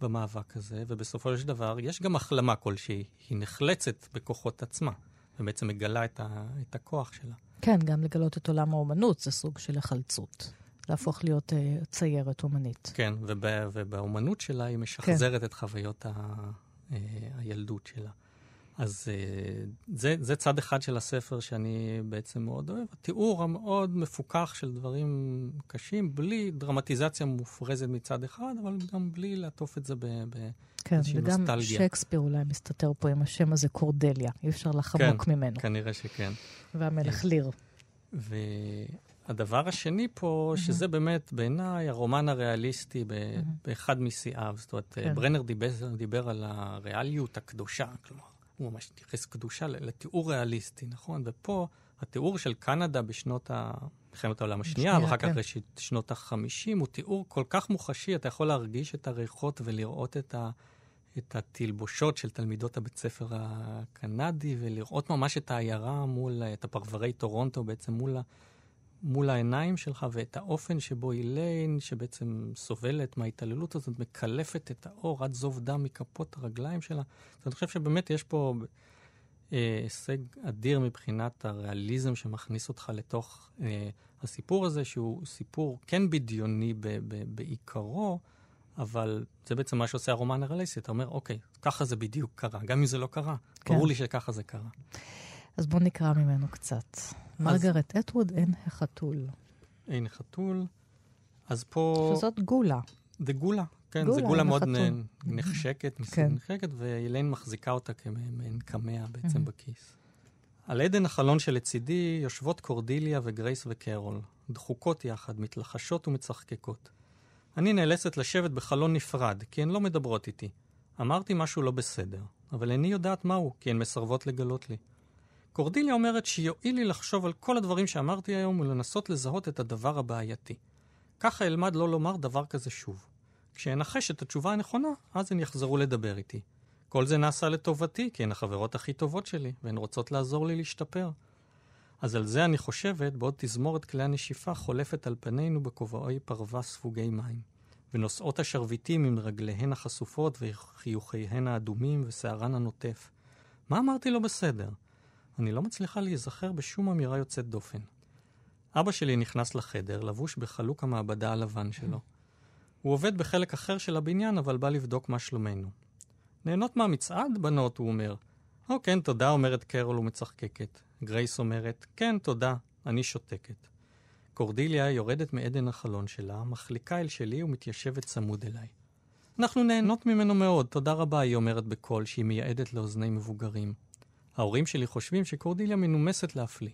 במאבק הזה, ובסופו של דבר יש גם החלמה כלשהי. היא נחלצת בכוחות עצמה, ובעצם מגלה את, ה, את הכוח שלה. כן, גם לגלות את עולם האומנות זה סוג של החלצות. להפוך להיות uh, ציירת אומנית. כן, וב, ובאומנות שלה היא משחזרת כן. את חוויות ה, uh, הילדות שלה. אז uh, זה, זה צד אחד של הספר שאני בעצם מאוד אוהב. התיאור המאוד מפוכח של דברים קשים, בלי דרמטיזציה מופרזת מצד אחד, אבל גם בלי לעטוף את זה באיזושהי כן, נוסטלגיה. וגם שייקספיר אולי מסתתר פה עם השם הזה קורדליה, אי אפשר לחמוק כן, ממנו. כנראה שכן. והמלך ליר. והדבר השני פה, mm-hmm. שזה באמת בעיניי הרומן הריאליסטי ב- mm-hmm. באחד משיאיו. זאת אומרת, כן. ברנר דיבר, דיבר על הריאליות הקדושה, כלומר, הוא ממש התייחס קדושה לתיאור ריאליסטי, נכון? ופה התיאור של קנדה בשנות ה... מלחמת העולם השנייה, ואחר כך כן. ראשית שנות ה-50, הוא תיאור כל כך מוחשי, אתה יכול להרגיש את הריחות ולראות את, ה, את התלבושות של תלמידות הבית ספר הקנדי, ולראות ממש את העיירה מול, את הפרברי טורונטו בעצם מול, מול העיניים שלך, ואת האופן שבו איליין, שבעצם סובלת מההתעללות הזאת, מקלפת את האור עד זוב דם מכפות הרגליים שלה. אז אני חושב שבאמת יש פה אה, הישג אדיר מבחינת הריאליזם שמכניס אותך לתוך אה, הסיפור הזה, שהוא סיפור כן בדיוני ב- ב- בעיקרו, אבל זה בעצם מה שעושה הרומן הריאליסטי. אתה אומר, אוקיי, ככה זה בדיוק קרה, גם אם זה לא קרה. כן. ברור לי שככה זה קרה. אז בוא נקרא ממנו קצת. מרגרט אטווד, אין החתול. אין החתול. אז פה... שזאת גולה. זה גולה, כן, זו גולה מאוד נחשקת, כן. נחשקת, ואילן מחזיקה אותה כמעין קמע בעצם בכיס. על עדן החלון שלצידי יושבות קורדיליה וגרייס וקרול, דחוקות יחד, מתלחשות ומצחקקות. אני נאלצת לשבת בחלון נפרד, כי הן לא מדברות איתי. אמרתי משהו לא בסדר, אבל איני יודעת מהו, כי הן מסרבות לגלות לי. קורדיליה אומרת שיועיל לי לחשוב על כל הדברים שאמרתי היום ולנסות לזהות את הדבר הבעייתי. ככה אלמד לא לומר דבר כזה שוב. כשאנחש את התשובה הנכונה, אז הן יחזרו לדבר איתי. כל זה נעשה לטובתי, כי הן החברות הכי טובות שלי, והן רוצות לעזור לי להשתפר. אז על זה אני חושבת, בעוד תזמורת כלי הנשיפה חולפת על פנינו בכובעי פרווה ספוגי מים, ונושאות השרביטים עם רגליהן החשופות וחיוכיהן האדומים ושערן הנוטף. מה אמרתי לא בסדר? אני לא מצליחה להיזכר בשום אמירה יוצאת דופן. אבא שלי נכנס לחדר, לבוש בחלוק המעבדה הלבן שלו. הוא עובד בחלק אחר של הבניין, אבל בא לבדוק מה שלומנו. נהנות מהמצעד, בנות, הוא אומר. או כן, תודה, אומרת קרול ומצחקקת. גרייס אומרת, כן, תודה, אני שותקת. קורדיליה יורדת מעדן החלון שלה, מחליקה אל שלי ומתיישבת צמוד אליי. אנחנו נהנות ממנו מאוד, תודה רבה, היא אומרת בקול שהיא מייעדת לאוזני מבוגרים. ההורים שלי חושבים שקורדיליה מנומסת להפליא.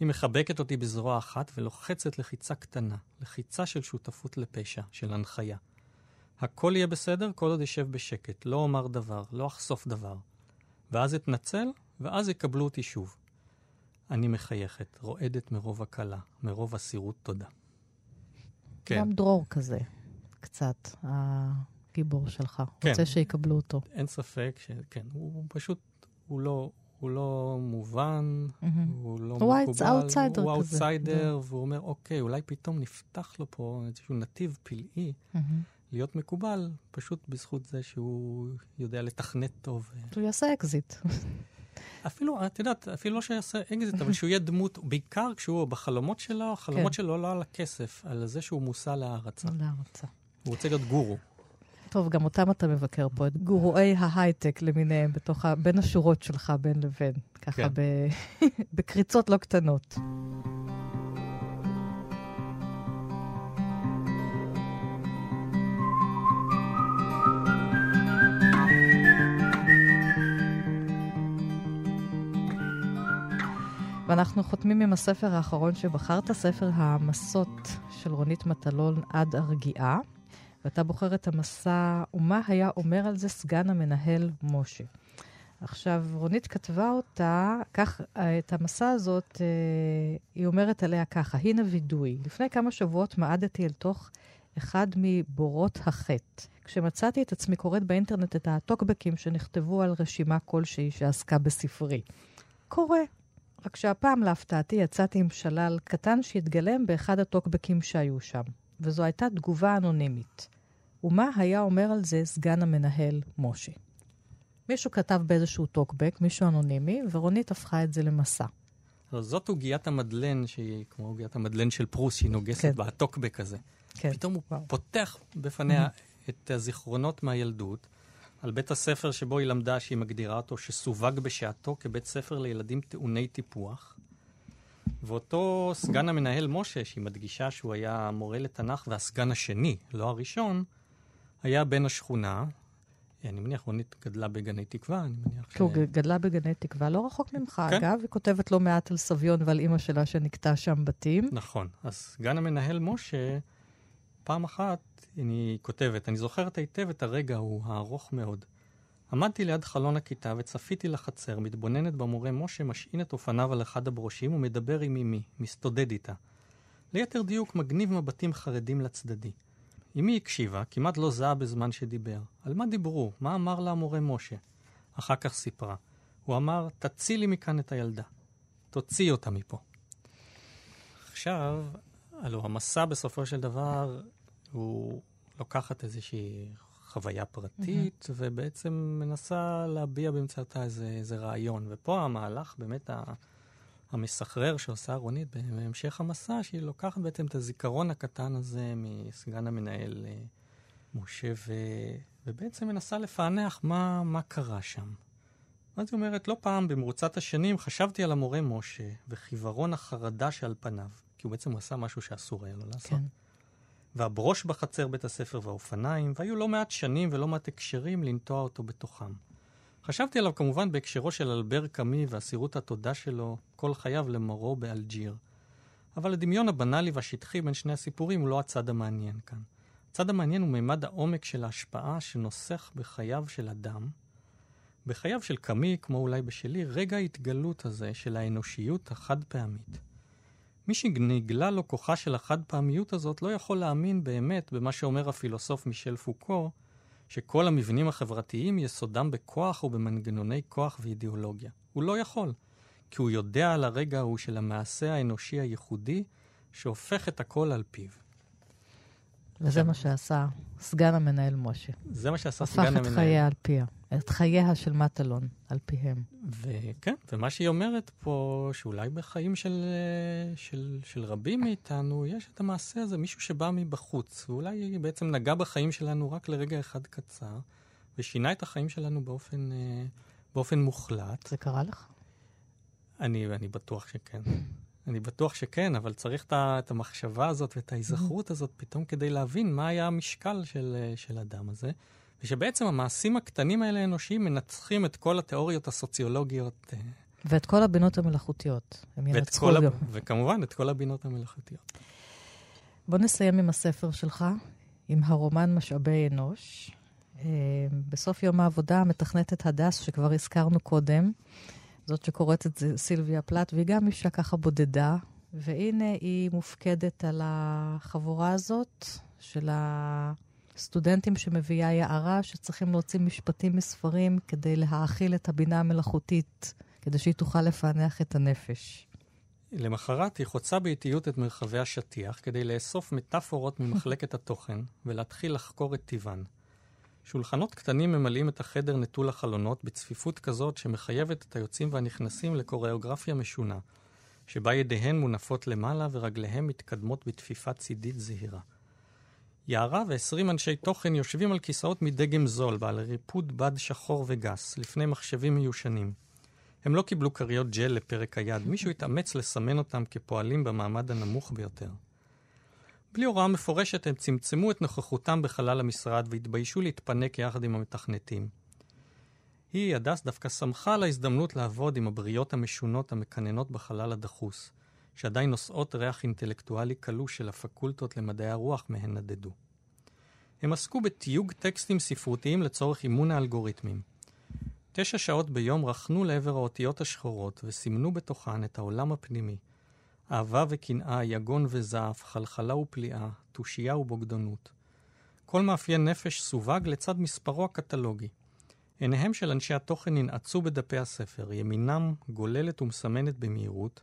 היא מחבקת אותי בזרוע אחת ולוחצת לחיצה קטנה, לחיצה של שותפות לפשע, של הנחיה. הכל יהיה בסדר כל עוד אשב בשקט, לא אומר דבר, לא אחשוף דבר. ואז אתנצל, ואז יקבלו אותי שוב. אני מחייכת, רועדת מרוב הקלה, מרוב אסירות תודה. כן. גם דרור כזה, קצת, הגיבור שלך. כן. רוצה שיקבלו אותו. אין ספק שכן, הוא, הוא פשוט, הוא לא, הוא לא מובן, mm-hmm. הוא לא הוא מקובל. הוא אאוטסיידר הוא אאוטסיידר, והוא אומר, אוקיי, אולי פתאום נפתח לו פה איזשהו נתיב פלאי mm-hmm. להיות מקובל, פשוט בזכות זה שהוא יודע לתכנת טוב. הוא יעשה אקזיט. אפילו, את יודעת, אפילו לא שיעשה אקזיט, אבל שהוא יהיה דמות, בעיקר כשהוא בחלומות שלו, החלומות כן. שלו לא על הכסף, על זה שהוא מושא להערצה. להערצה. הוא רוצה להיות גורו. טוב, גם אותם אתה מבקר פה, את גורואי ההייטק למיניהם, בתוך ה... בין השורות שלך בין לבין, ככה כן. ב... בקריצות לא קטנות. ואנחנו חותמים עם הספר האחרון שבחרת, ספר המסות של רונית מטלון עד הרגיעה. ואתה בוחר את המסע, ומה היה אומר על זה סגן המנהל משה. עכשיו, רונית כתבה אותה, כך, את המסע הזאת, אה, היא אומרת עליה ככה, הנה וידוי. לפני כמה שבועות מעדתי אל תוך אחד מבורות החטא. כשמצאתי את עצמי קוראת באינטרנט את הטוקבקים שנכתבו על רשימה כלשהי שעסקה בספרי. קורה. רק שהפעם, להפתעתי, יצאתי עם שלל קטן שהתגלם באחד הטוקבקים שהיו שם, וזו הייתה תגובה אנונימית. ומה היה אומר על זה סגן המנהל, משה? מישהו כתב באיזשהו טוקבק, מישהו אנונימי, ורונית הפכה את זה למסע. זאת עוגיית המדלן, שהיא כמו עוגיית המדלן של פרוס, שהיא נוגסת כן. בטוקבק הזה. כן. פתאום הוא וואו. פותח בפניה mm-hmm. את הזיכרונות מהילדות, על בית הספר שבו היא למדה, שהיא מגדירה אותו, שסווג בשעתו כבית ספר לילדים טעוני טיפוח. ואותו סגן המנהל משה, שהיא מדגישה שהוא היה מורה לתנ"ך והסגן השני, לא הראשון, היה בן השכונה. אני מניח, רונית גדלה בגני תקווה, אני מניח ש... כן, גדלה בגני תקווה, לא רחוק ממך, כן? אגב. היא כותבת לא מעט על סביון ועל אימא שלה שנקטע שם בתים. נכון. אז סגן המנהל משה, פעם אחת אני כותבת, אני זוכרת היטב את הרגע ההוא, הארוך מאוד. עמדתי ליד חלון הכיתה וצפיתי לחצר, מתבוננת במורה משה משעין את אופניו על אחד הברושים ומדבר עם אמי, מסתודד איתה. ליתר דיוק, מגניב מבטים חרדים לצדדי. אמי הקשיבה, כמעט לא זעה בזמן שדיבר. על מה דיברו? מה אמר לה המורה משה? אחר כך סיפרה. הוא אמר, תצילי מכאן את הילדה. תוציאי אותה מפה. עכשיו, הלו, המסע בסופו של דבר הוא לוקחת איזושהי חוויה פרטית, mm-hmm. ובעצם מנסה להביע באמצעותה איזה, איזה רעיון. ופה המהלך באמת ה... המסחרר שעושה רונית בהמשך המסע, שהיא לוקחת בעצם את הזיכרון הקטן הזה מסגן המנהל אה, משה, ו... ובעצם מנסה לפענח מה, מה קרה שם. ואז היא אומרת, לא פעם במרוצת השנים חשבתי על המורה משה וחיוורון החרדה שעל פניו, כי הוא בעצם עשה משהו שאסור היה לו לעשות. כן. והברוש בחצר בית הספר והאופניים, והיו לא מעט שנים ולא מעט הקשרים לנטוע אותו בתוכם. חשבתי עליו כמובן בהקשרו של אלבר קאמי ואסירות התודה שלו כל חייו למורו באלג'יר. אבל הדמיון הבנאלי והשטחי בין שני הסיפורים הוא לא הצד המעניין כאן. הצד המעניין הוא מימד העומק של ההשפעה שנוסך בחייו של אדם. בחייו של קאמי, כמו אולי בשלי, רגע ההתגלות הזה של האנושיות החד פעמית. מי שנגלה לו כוחה של החד פעמיות הזאת לא יכול להאמין באמת במה שאומר הפילוסוף מישל פוקו, שכל המבנים החברתיים יסודם בכוח ובמנגנוני כוח ואידיאולוגיה. הוא לא יכול, כי הוא יודע על הרגע ההוא של המעשה האנושי הייחודי שהופך את הכל על פיו. וזה מה שעשה סגן המנהל משה. זה מה שעשה סגן המנהל. הפך את חייה על פיה, את חייה של מטלון על פיהם. וכן, ומה שהיא אומרת פה, שאולי בחיים של, של, של רבים מאיתנו, יש את המעשה הזה, מישהו שבא מבחוץ, ואולי היא בעצם נגע בחיים שלנו רק לרגע אחד קצר, ושינה את החיים שלנו באופן, באופן מוחלט. זה קרה לך? אני, אני בטוח שכן. אני בטוח שכן, אבל צריך את המחשבה הזאת ואת ההיזכרות הזאת פתאום כדי להבין מה היה המשקל של, של אדם הזה. ושבעצם המעשים הקטנים האלה האנושיים מנצחים את כל התיאוריות הסוציולוגיות. אה, ואת כל הבינות המלאכותיות. הם ינצחו גם. וכמובן, את כל הבינות המלאכותיות. בוא נסיים עם הספר שלך, עם הרומן משאבי אנוש. אה, בסוף יום העבודה, מתכנתת הדס, שכבר הזכרנו קודם, זאת שקוראת את זה סילביה פלט, והיא גם אישה ככה בודדה, והנה היא מופקדת על החבורה הזאת של הסטודנטים שמביאה יערה, שצריכים להוציא משפטים מספרים כדי להאכיל את הבינה המלאכותית, כדי שהיא תוכל לפענח את הנפש. למחרת היא חוצה באיטיות את מרחבי השטיח כדי לאסוף מטאפורות ממחלקת התוכן ולהתחיל לחקור את טיבן. שולחנות קטנים ממלאים את החדר נטול החלונות בצפיפות כזאת שמחייבת את היוצאים והנכנסים לקוריאוגרפיה משונה, שבה ידיהן מונפות למעלה ורגליהם מתקדמות בתפיפה צידית זהירה. יערה ועשרים אנשי תוכן יושבים על כיסאות מדגם זול, בעל ריפוד בד שחור וגס, לפני מחשבים מיושנים. הם לא קיבלו כריות ג'ל לפרק היד, מישהו התאמץ לסמן אותם כפועלים במעמד הנמוך ביותר. בלי הוראה מפורשת הם צמצמו את נוכחותם בחלל המשרד והתביישו להתפנק יחד עם המתכנתים. היא, הדס, דווקא שמחה על ההזדמנות לעבוד עם הבריות המשונות המקננות בחלל הדחוס, שעדיין נושאות ריח אינטלקטואלי קלוש של הפקולטות למדעי הרוח מהן נדדו. הם עסקו בתיוג טקסטים ספרותיים לצורך אימון האלגוריתמים. תשע שעות ביום רכנו לעבר האותיות השחורות וסימנו בתוכן את העולם הפנימי. אהבה וקנאה, יגון וזעף, חלחלה ופליאה, תושייה ובוגדנות. כל מאפיין נפש סווג לצד מספרו הקטלוגי. עיניהם של אנשי התוכן ננעצו בדפי הספר, ימינם גוללת ומסמנת במהירות,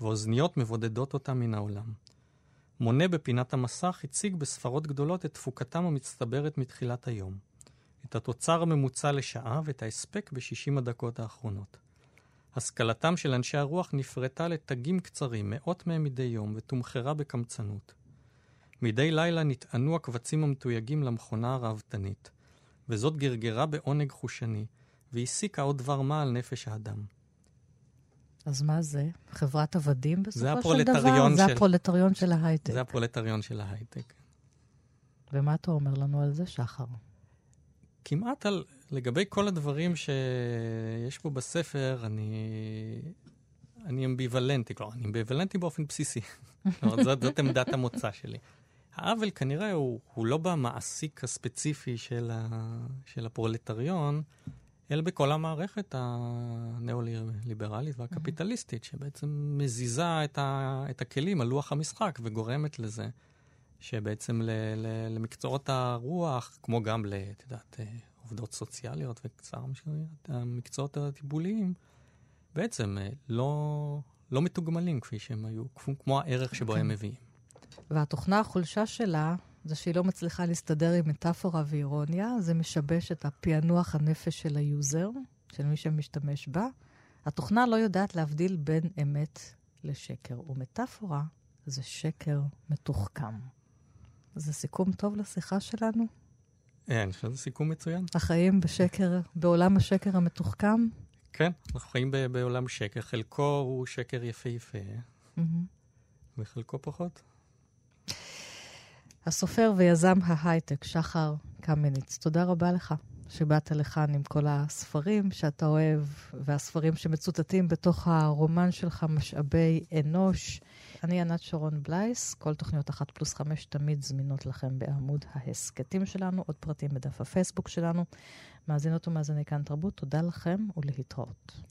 ואוזניות מבודדות אותם מן העולם. מונה בפינת המסך הציג בספרות גדולות את תפוקתם המצטברת מתחילת היום. את התוצר הממוצע לשעה ואת ההספק ב-60 הדקות האחרונות. השכלתם של אנשי הרוח נפרטה לתגים קצרים, מאות מהם מדי יום, ותומחרה בקמצנות. מדי לילה נטענו הקבצים המתויגים למכונה הראוותנית, וזאת גרגרה בעונג חושני, והסיקה עוד דבר מה על נפש האדם. אז מה זה? חברת עבדים בסופו של דבר? הפרולטריון זה של- הפרולטריון של ההייטק. זה הפרולטריון של ההייטק. ומה אתה אומר לנו על זה, שחר? כמעט על, לגבי כל הדברים שיש פה בספר, אני, אני אמביוולנטי, כלומר, אני אמביוולנטי באופן בסיסי. כלומר, זאת, זאת עמדת המוצא שלי. העוול כנראה הוא, הוא לא במעסיק הספציפי של, ה, של הפרולטריון, אלא בכל המערכת הניאו-ליברלית והקפיטליסטית, שבעצם מזיזה את, ה, את הכלים על לוח המשחק וגורמת לזה שבעצם ל, ל, למקצועות הרוח, כמו גם ל... את יודעת, אה, עובדות סוציאליות וקצר המקצועות הטיפוליים, בעצם אה, לא, לא מתוגמלים כפי שהם היו, כמו, כמו הערך שבו כן. הם מביאים. והתוכנה, החולשה שלה, זה שהיא לא מצליחה להסתדר עם מטאפורה ואירוניה, זה משבש את הפענוח הנפש של ה user, של מי שמשתמש בה. התוכנה לא יודעת להבדיל בין אמת לשקר, ומטאפורה זה שקר מתוחכם. זה סיכום טוב לשיחה שלנו? אה, אני חושב שזה סיכום מצוין. החיים בשקר, בעולם השקר המתוחכם? כן, אנחנו חיים ב- בעולם שקר, חלקו הוא שקר יפהפה, מהמם. וחלקו פחות. הסופר ויזם ההייטק, שחר קמיניץ, תודה רבה לך שבאת לכאן עם כל הספרים שאתה אוהב, והספרים שמצוטטים בתוך הרומן שלך, משאבי אנוש. אני ענת שרון בלייס, כל תוכניות אחת פלוס חמש תמיד זמינות לכם בעמוד ההסכתים שלנו, עוד פרטים בדף הפייסבוק שלנו. מאזינות ומאזיני כאן תרבות, תודה לכם ולהתראות.